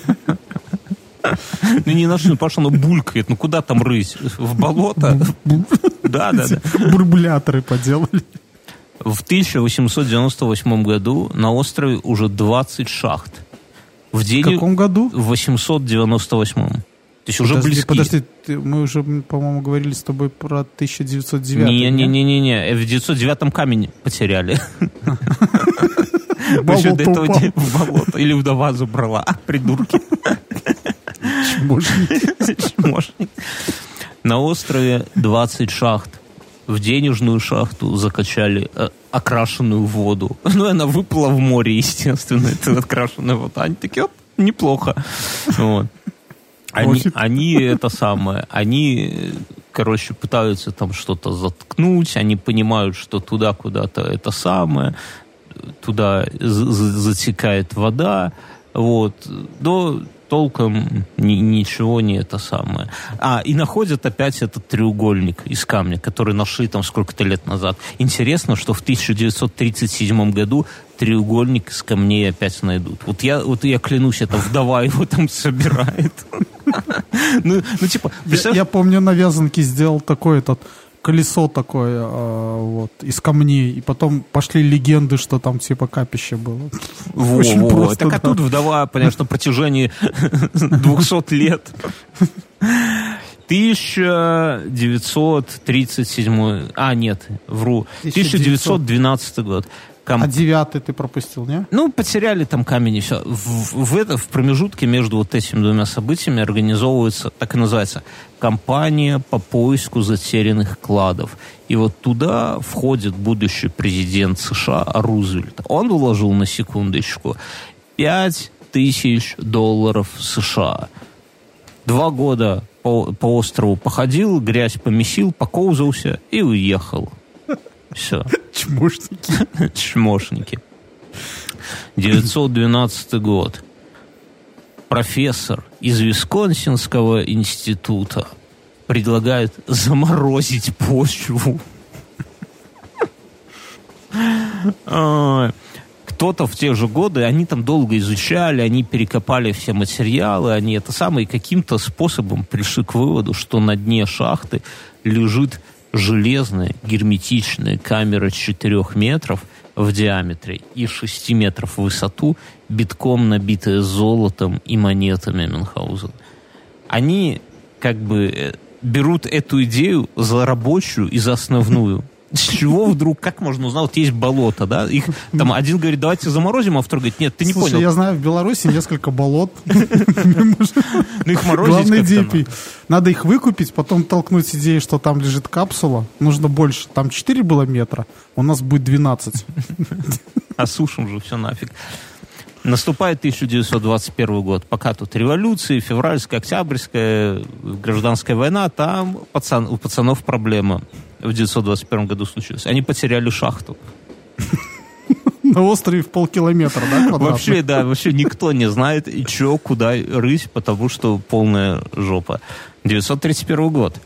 Ну, не нашли, потому что оно булькает. Ну, куда там рыть? В болото? Да, да, да. Бурбуляторы поделали. В 1898 году на острове уже 20 шахт. В В день... каком году? В 898. То есть уже подожди, близки. подожди, ты- мы уже, по-моему, говорили с тобой про 1909. Не-не-не-не-не. В 909 камень потеряли. В Причем до этого в болото. Или в вазу брала. Придурки. Чмошник. На острове 20 шахт. В денежную шахту закачали э, окрашенную воду. Ну, и она выплыла в море, естественно, эта окрашенная вода. Они такие, оп, неплохо. Вот. Они, они это самое, они, короче, пытаются там что-то заткнуть, они понимают, что туда куда-то это самое, туда за- за- затекает вода, вот, но толком ни- ничего не это самое. А, и находят опять этот треугольник из камня, который нашли там сколько-то лет назад. Интересно, что в 1937 году треугольник из камней опять найдут. Вот я, вот я клянусь, это вдова его там собирает. Ну, ну, типа, Я, я помню, на вязанке сделал такое этот колесо такое а, вот из камней, и потом пошли легенды, что там типа капище было. Во, Очень во, просто, Так а да. тут вдова, понимаешь, на протяжении 200 лет. 1937... А, нет, вру. 1912 год. Ком- А девятый ты пропустил, не? ну, потеряли там камень и все. В, в, это, в промежутке между вот этими двумя событиями организовывается, так и называется, компания по поиску затерянных кладов. И вот туда входит будущий президент США Рузвельт. Он вложил на секундочку 5 тысяч долларов США. Два года по, по острову походил, грязь помесил, покоузался и уехал. Все. Чмошники. Чмошники. 912 год. профессор из Висконсинского института предлагает заморозить почву. Кто-то в те же годы, они там долго изучали, они перекопали все материалы, они это самое, каким-то способом пришли к выводу, что на дне шахты лежит железная герметичная камера 4 метров в диаметре и 6 метров в высоту, битком набитая золотом и монетами Мюнхгаузена. Они как бы э, берут эту идею за рабочую и за основную. С чего вдруг, как можно узнать, вот есть болото, да? Их там один говорит, давайте заморозим, а второй говорит, нет, ты не Слушай, понял. я знаю, в Беларуси несколько болот. Ну их морозить надо. их выкупить, потом толкнуть идею, что там лежит капсула. Нужно больше. Там 4 было метра, у нас будет 12. осушим же все нафиг. Наступает 1921 год. Пока тут революции, февральская, октябрьская, гражданская война, там пацан, у пацанов проблема в 1921 году случилась. Они потеряли шахту. На острове в полкилометра, да? Вообще, да, вообще никто не знает, и чё, куда рыть, потому что полная жопа. 931 год.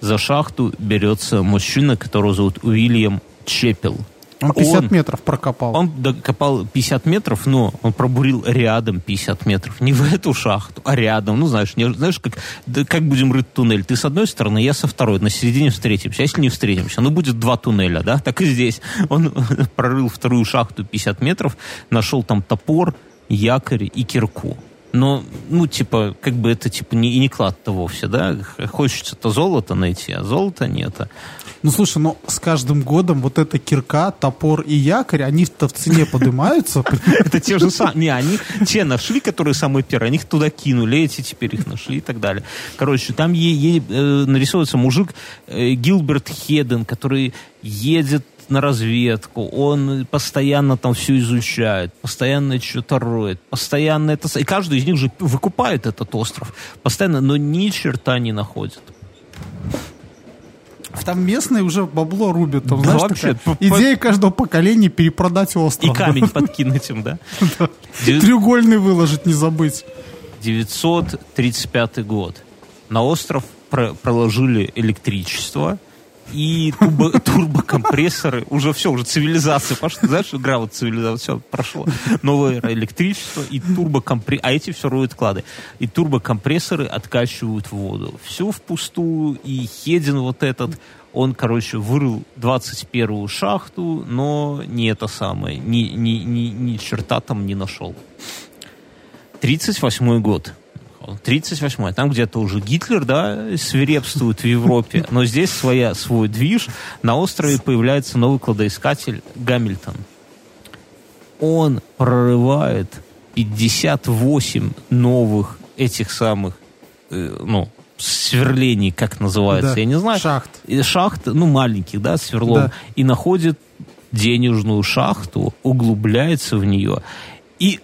За шахту берется мужчина, которого зовут Уильям Чепел. Он 50 Он- метров прокопал. Он докопал 50 метров, но он пробурил рядом 50 метров. Не в эту шахту, а рядом. Ну, знаешь, не, знаешь как, да как будем рыть туннель? Ты с одной стороны, я со второй. На середине встретимся. А если не встретимся? Ну, будет два туннеля, да? Так и здесь. Он прорыл вторую шахту 50 метров, нашел там топор, якорь и кирку. Но, ну, типа, как бы это, типа, не, и не клад-то вовсе, да? Хочется-то золото найти, а золота нет. Ну, слушай, ну, с каждым годом вот эта кирка, топор и якорь, они-то в цене поднимаются. Это те же самые. Не, они те нашли, которые самые первые, они их туда кинули, эти теперь их нашли и так далее. Короче, там е- е- э, нарисовывается мужик э, Гилберт Хеден, который едет на разведку, он постоянно там все изучает, постоянно что-то роет, постоянно это... И каждый из них же выкупает этот остров, постоянно, но ни черта не находит. Там местные уже бабло рубят. Там, Да, знаешь, вообще, такая по- идея каждого поколения перепродать И остров. камень подкинуть им, да? Треугольный выложить, не забыть. 935 год. На остров про- проложили электричество и турбо- турбокомпрессоры. Уже все, уже цивилизация пошла. Знаешь, игра вот цивилизация, все, прошло. Новое электричество и турбокомпрессоры. А эти все роют клады. И турбокомпрессоры откачивают воду. Все впустую. И Хедин вот этот, он, короче, вырыл 21-ю шахту, но не это самое, ни, ни, ни, ни черта там не нашел. 38 год. 38 Там где-то уже Гитлер, да, свирепствует в Европе. Но здесь своя, свой движ. На острове появляется новый кладоискатель Гамильтон. Он прорывает 58 новых этих самых, э, ну, сверлений, как называется, Да, я не знаю. шахт. Шахт, ну, маленьких, да, сверлом. Да. И находит денежную шахту, углубляется в нее. И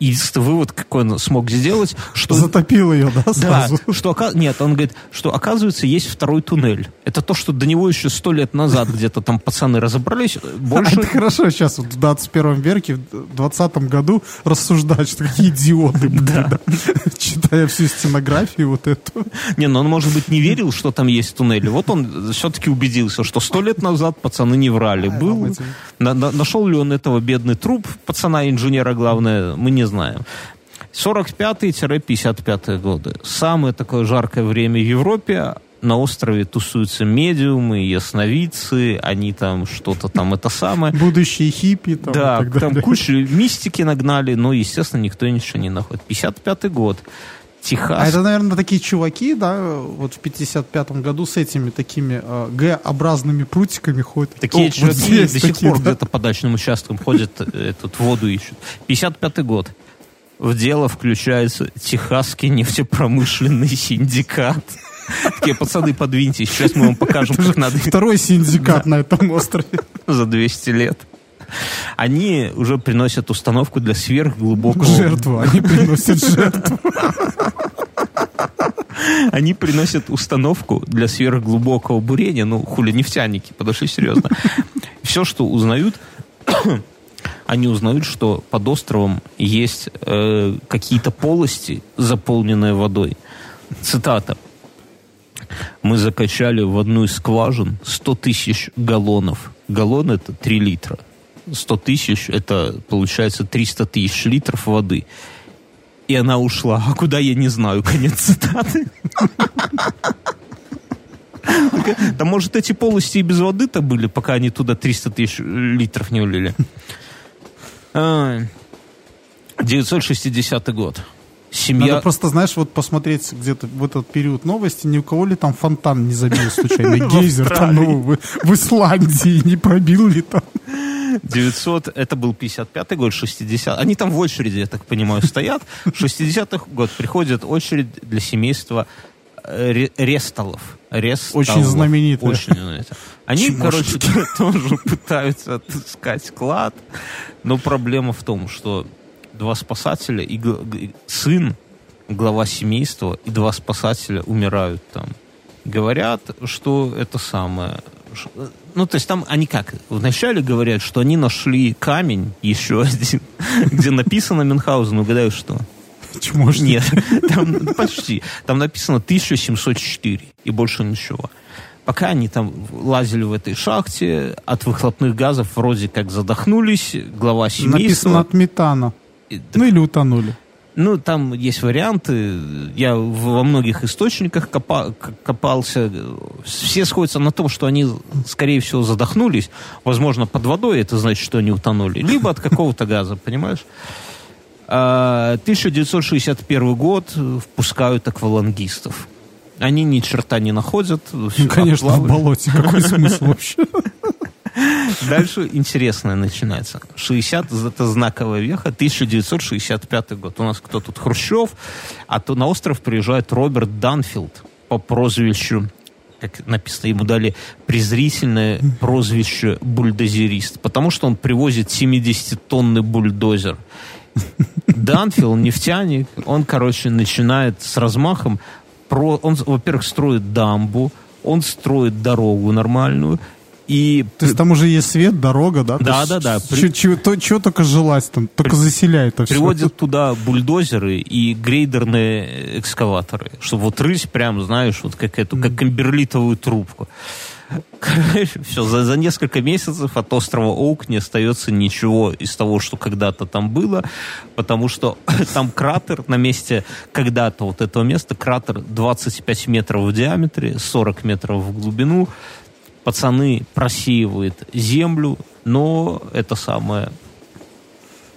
единственный вывод, какой он смог сделать, что... Затопил ее, да, Да, сразу? что ока- нет, он говорит, что оказывается есть второй туннель. Это то, что до него еще сто лет назад где-то там пацаны разобрались. Больше Это хорошо сейчас, вот в 21 веке, в 20 году рассуждать, что какие идиоты были, да. читая всю стенографию вот эту. Не, ну он, может быть, не верил, что там есть туннели. Вот он все-таки убедился, что сто лет назад пацаны не врали. Был, на- на- нашел ли он этого бедный труп пацана-инженера, главное, мы не знаем. 45-55 годы. Самое такое жаркое время в Европе. На острове тусуются медиумы, ясновидцы, они там что-то там это самое. Будущие хиппи там, Да, там кучу мистики нагнали, но, естественно, никто ничего не находит. 55 год. Техас. А это, наверное, такие чуваки, да, вот в 55-м году с этими такими э, Г-образными прутиками ходят. Такие О, вот чуваки здесь до сих пор да. где-то по дачным участкам ходят, э, тут воду ищут. 55 год. В дело включается Техасский нефтепромышленный синдикат. Такие, пацаны, подвиньтесь, сейчас мы вам покажем, как надо Второй синдикат на этом острове. за 200 лет. Они уже приносят установку для сверхглубокого... Жертву, они приносят жертву. Они приносят установку для сверхглубокого бурения. Ну, хули, нефтяники, подошли серьезно. Все, что узнают, они узнают, что под островом есть э, какие-то полости, заполненные водой. Цитата. Мы закачали в одну из скважин 100 тысяч галлонов. Галлон это 3 литра. 100 тысяч это получается 300 тысяч литров воды. И она ушла. А куда, я не знаю. Конец цитаты. Да может эти полости и без воды-то были, пока они туда 300 тысяч литров не улили. 960 год. Семья... Надо просто, знаешь, вот посмотреть где-то в этот период новости, ни у кого ли там фонтан не забил случайно, гейзер там ну, в, в Исландии не пробил ли там. 900, это был 55-й год, 60 Они там в очереди, я так понимаю, стоят. 60-й год приходит очередь для семейства э, Ресталов. Ресталов. Очень знаменитые. Очень знаменитые. Они, короче, тоже пытаются отыскать клад. Но проблема в том, что два спасателя и сын, глава семейства, и два спасателя умирают там. Говорят, что это самое... Ну, то есть там они как? Вначале говорят, что они нашли камень, еще один, где написано Мюнхгаузен. Угадаю, что? Чмошник. Нет, там почти. Там написано 1704 и больше ничего. Пока они там лазили в этой шахте, от выхлопных газов вроде как задохнулись, глава семейства... Написано от метана. Ну или утонули. Ну, там есть варианты. Я во многих источниках копа, копался. Все сходятся на том, что они, скорее всего, задохнулись. Возможно, под водой это значит, что они утонули. Либо от какого-то газа, понимаешь? 1961 а, год впускают аквалангистов. Они ни черта не находят. Ну, конечно, в болоте. Какой смысл вообще? Дальше интересное начинается. 60 это знаковая веха, 1965 год. У нас кто тут? Хрущев. А то на остров приезжает Роберт Данфилд по прозвищу как написано, ему дали презрительное прозвище бульдозерист, потому что он привозит 70-тонный бульдозер. Данфилд, нефтяник, он, короче, начинает с размахом, про, он, во-первых, строит дамбу, он строит дорогу нормальную, и... То есть там уже есть свет, дорога, да? Да, да, да. При... Чего, чего только желать там, только При... заселяет это Приводят все. туда бульдозеры и грейдерные экскаваторы, чтобы вот рыть прям, знаешь, вот как эту, как камберлитовую трубку. Короче, все, за, за несколько месяцев от острова Оук не остается ничего из того, что когда-то там было, потому что там кратер на месте когда-то вот этого места, кратер 25 метров в диаметре, 40 метров в глубину, пацаны просеивают землю, но это самое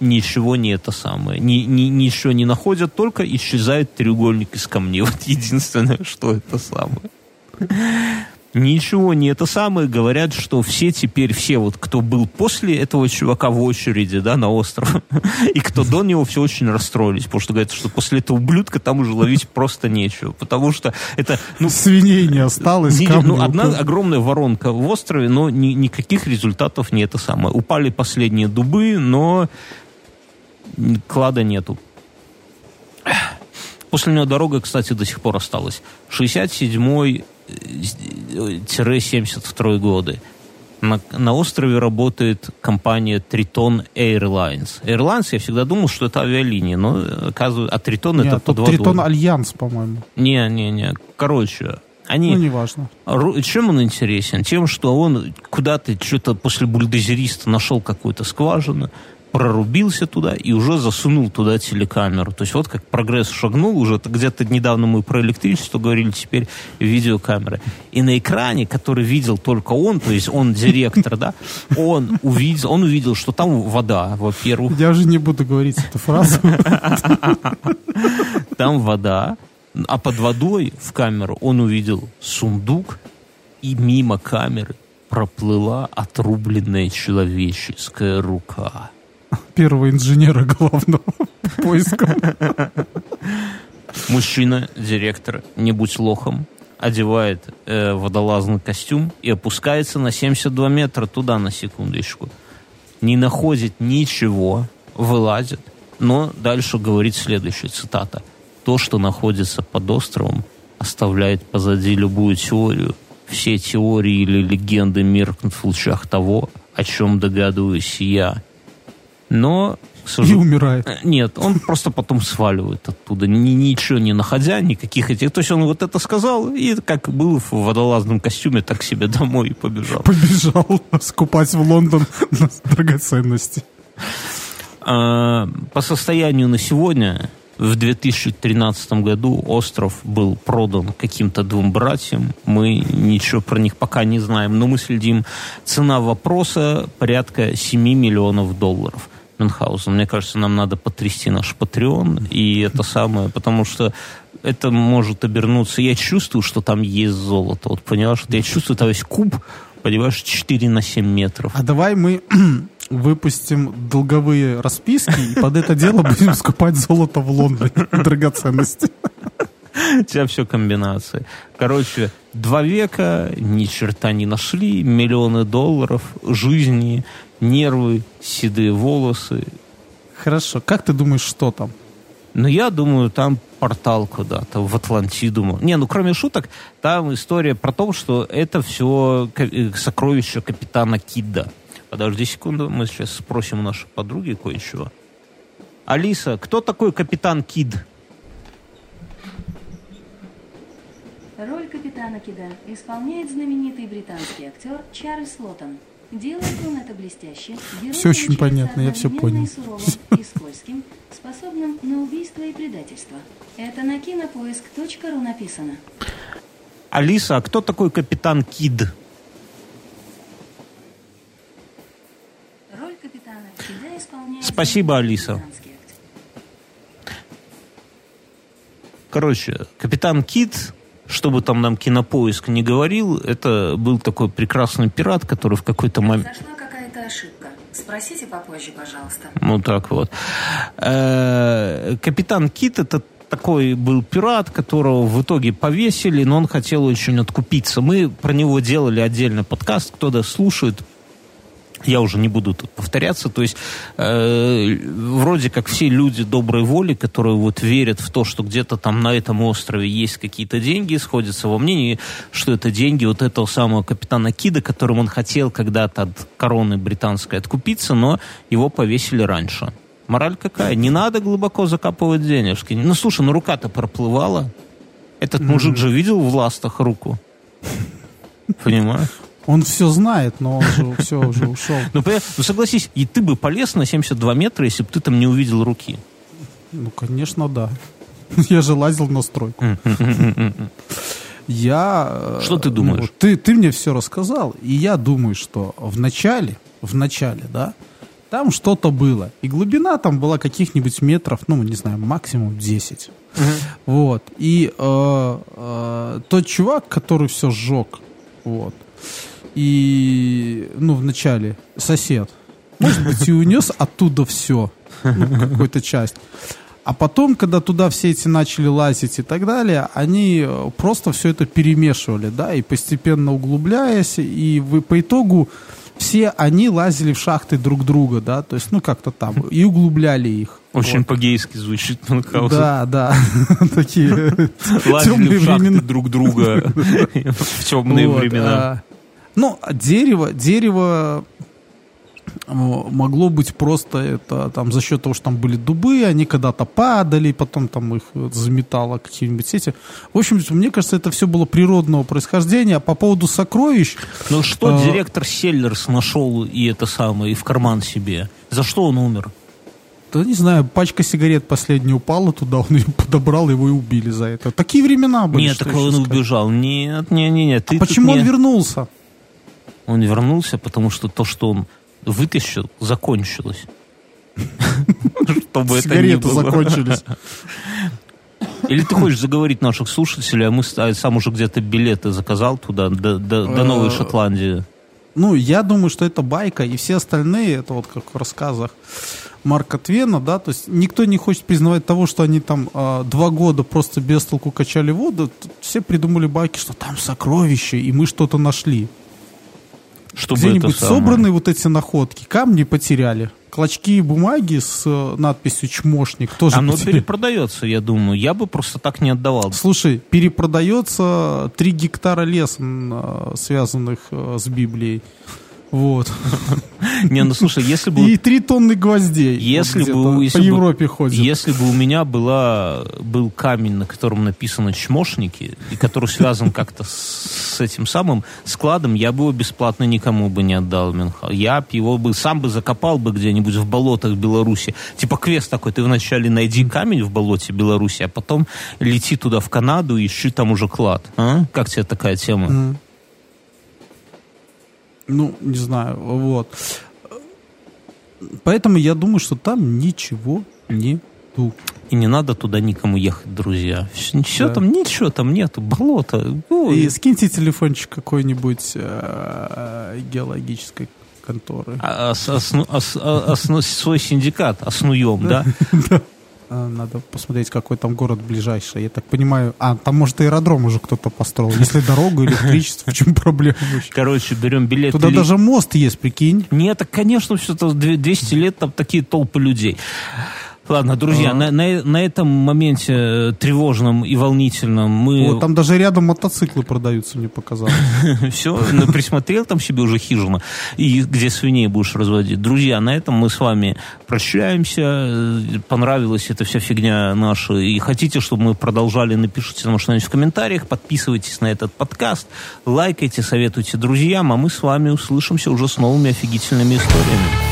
ничего не это самое, ни, ни, ничего не находят, только исчезает треугольник из камней. Вот единственное, что это самое. Ничего не это самое. Говорят, что все теперь, все вот, кто был после этого чувака в очереди, да, на остров, и кто до него, все очень расстроились, потому что говорят, что после этого ублюдка там уже ловить просто нечего, потому что это... Ну, Свиней не осталось. Не, ну, одна огромная воронка в острове, но ни, никаких результатов не это самое. Упали последние дубы, но клада нету. После него дорога, кстати, до сих пор осталась. 67-й 72 годы. На, на острове работает компания Triton Airlines. Airlines, я всегда думал, что это авиалиния, но оказывается, а Triton это под водой. Triton Альянс, по-моему. Не, не, не. Короче, они... Ну, неважно. Чем он интересен? Тем, что он куда-то что-то после бульдозериста нашел какую-то скважину, прорубился туда и уже засунул туда телекамеру. То есть вот как прогресс шагнул, уже где-то недавно мы про электричество говорили, теперь видеокамеры. И на экране, который видел только он, то есть он директор, да, он увидел, он увидел, что там вода, во-первых. Я уже не буду говорить эту фразу. Там вода, а под водой в камеру он увидел сундук, и мимо камеры проплыла отрубленная человеческая рука первого инженера главного поиска. Мужчина, директор, не будь лохом, одевает э, водолазный костюм и опускается на 72 метра туда на секундочку. Не находит ничего, вылазит, но дальше говорит следующая цитата. То, что находится под островом, оставляет позади любую теорию. Все теории или легенды меркнут в лучах того, о чем догадываюсь я. Но и умирает. Э, нет, он просто потом сваливает оттуда, ни, ничего не находя, никаких этих. То есть он вот это сказал, и как был в водолазном костюме, так себе домой и побежал. Побежал скупать в Лондон драгоценности. А, по состоянию на сегодня в 2013 году остров был продан каким-то двум братьям. Мы ничего про них пока не знаем, но мы следим. Цена вопроса порядка 7 миллионов долларов. Мюнхгаузен, мне кажется, нам надо потрясти наш Патреон, и это самое, потому что это может обернуться. Я чувствую, что там есть золото. Вот понимаешь, я чувствую, там есть куб, понимаешь, 4 на 7 метров. А давай мы выпустим долговые расписки и под это дело будем скупать золото в Лондоне, драгоценности. У тебя все комбинации. Короче, два века, ни черта не нашли, миллионы долларов, жизни, нервы, седые волосы. Хорошо. Как ты думаешь, что там? Ну, я думаю, там портал куда-то, в Атлантиду. Не, ну, кроме шуток, там история про то, что это все э, сокровище капитана Кидда. Подожди секунду, мы сейчас спросим у нашей подруги кое-чего. Алиса, кто такой капитан Кид? Роль капитана Кида исполняет знаменитый британский актер Чарльз Лоттон. Делает он это блестяще. Все очень понятно, я все понял. Суровым и скользким, способным на убийство и предательство. Это на кинопоиск.ру написано. Алиса, а кто такой капитан Кид? Спасибо, Алиса. Короче, капитан Кит, чтобы там нам кинопоиск не говорил, это был такой прекрасный пират, который в какой-то момент... Зашла какая-то ошибка. Спросите попозже, пожалуйста. Ну так вот. Э, капитан Кит это такой был пират, которого в итоге повесили, но он хотел очень откупиться. Мы про него делали отдельный подкаст. Кто-то слушает, я уже не буду тут повторяться, то есть э, вроде как все люди доброй воли, которые вот верят в то, что где-то там на этом острове есть какие-то деньги, сходятся во мнении, что это деньги вот этого самого капитана Кида, которым он хотел когда-то от короны британской откупиться, но его повесили раньше. Мораль какая? Не надо глубоко закапывать денежки. Ну, слушай, ну рука-то проплывала. Этот мужик же видел в ластах руку. Понимаешь? Он все знает, но он же все уже ушел. Ну, ну, согласись, и ты бы полез на 72 метра, если бы ты там не увидел руки. Ну, конечно, да. Я же лазил на стройку. Я... Э, что ты думаешь? Ну, ты, ты мне все рассказал, и я думаю, что в начале, в начале, да, там что-то было. И глубина там была каких-нибудь метров, ну, не знаю, максимум 10. Угу. Вот. И э, э, тот чувак, который все сжег, вот, и, ну, в начале сосед, может быть, и унес оттуда все, ну, какую-то часть. А потом, когда туда все эти начали лазить и так далее, они э, просто все это перемешивали, да, и постепенно углубляясь, и вы, по итогу все они лазили в шахты друг друга, да, то есть, ну, как-то там, и углубляли их. Очень вот. по-гейски звучит Да, да, такие Лазили в шахты друг друга в темные времена. Ну, дерево, дерево могло быть просто это там за счет того, что там были дубы, они когда-то падали, потом там их заметало какие-нибудь сети. В общем, мне кажется, это все было природного происхождения. А по поводу сокровищ... Ну что а... директор Селлерс нашел и это самое, и в карман себе? За что он умер? Да не знаю, пачка сигарет последняя упала туда, он ее подобрал, его и убили за это. Такие времена были. Нет, так он убежал. Нет, нет, нет. нет. а почему он вернулся? Он вернулся, потому что то, что он вытащил, закончилось. Чтобы это не было. закончились. Или ты хочешь заговорить наших слушателей, а мы сам уже где-то билеты заказал туда, до, до, до Новой э, Шотландии. Ну, я думаю, что это байка, и все остальные, это вот как в рассказах Марка Твена, да, то есть никто не хочет признавать того, что они там э, два года просто без толку качали воду, все придумали байки, что там сокровища, и мы что-то нашли. Чтобы Где-нибудь собраны вот эти находки, камни потеряли. Клочки бумаги с э, надписью «Чмошник» тоже Оно потеряли. перепродается, я думаю. Я бы просто так не отдавал. Слушай, перепродается 3 гектара леса, э, связанных э, с Библией. Вот. Не, ну слушай, если бы... И три тонны гвоздей. Если бы, если по Европе ходят. Если бы у меня была, был камень, на котором написано «чмошники», и который связан как-то с, этим самым складом, я бы его бесплатно никому бы не отдал, Мюнхгаузен. Я его бы сам бы закопал бы где-нибудь в болотах Беларуси. Типа квест такой, ты вначале найди камень в болоте Беларуси, а потом лети туда в Канаду и ищи там уже клад. А? Как тебе такая тема? Ну, не знаю, вот. Поэтому я думаю, что там ничего нету. И не надо туда никому ехать, друзья. Все Да. там, ничего там нету, болото. Ой, И скиньте телефончик какой-нибудь э, геологической конторы. А- ос- осну- ос- а- осну- свой синдикат оснуем, да? А, Надо посмотреть, какой там город ближайший. Я так понимаю, а, там, может, аэродром уже кто-то построил. Если дорогу, электричество, в чем проблема? Короче, берем билет. Туда даже мост есть, прикинь. Нет, так, конечно, все-то 200 лет там такие толпы людей. Ладно, друзья, А. на, на- на этом моменте э, тревожном и волнительном мы Вот, там даже рядом мотоциклы продаются, мне показалось. все, присмотрел там себе уже хижину, и где свиней будешь разводить. Друзья, на этом мы с вами прощаемся. Понравилась эта вся фигня наша. И хотите, чтобы мы продолжали, напишите нам что-нибудь в комментариях, подписывайтесь на этот подкаст, лайкайте, советуйте друзьям, а мы с вами услышимся уже с новыми офигительными историями.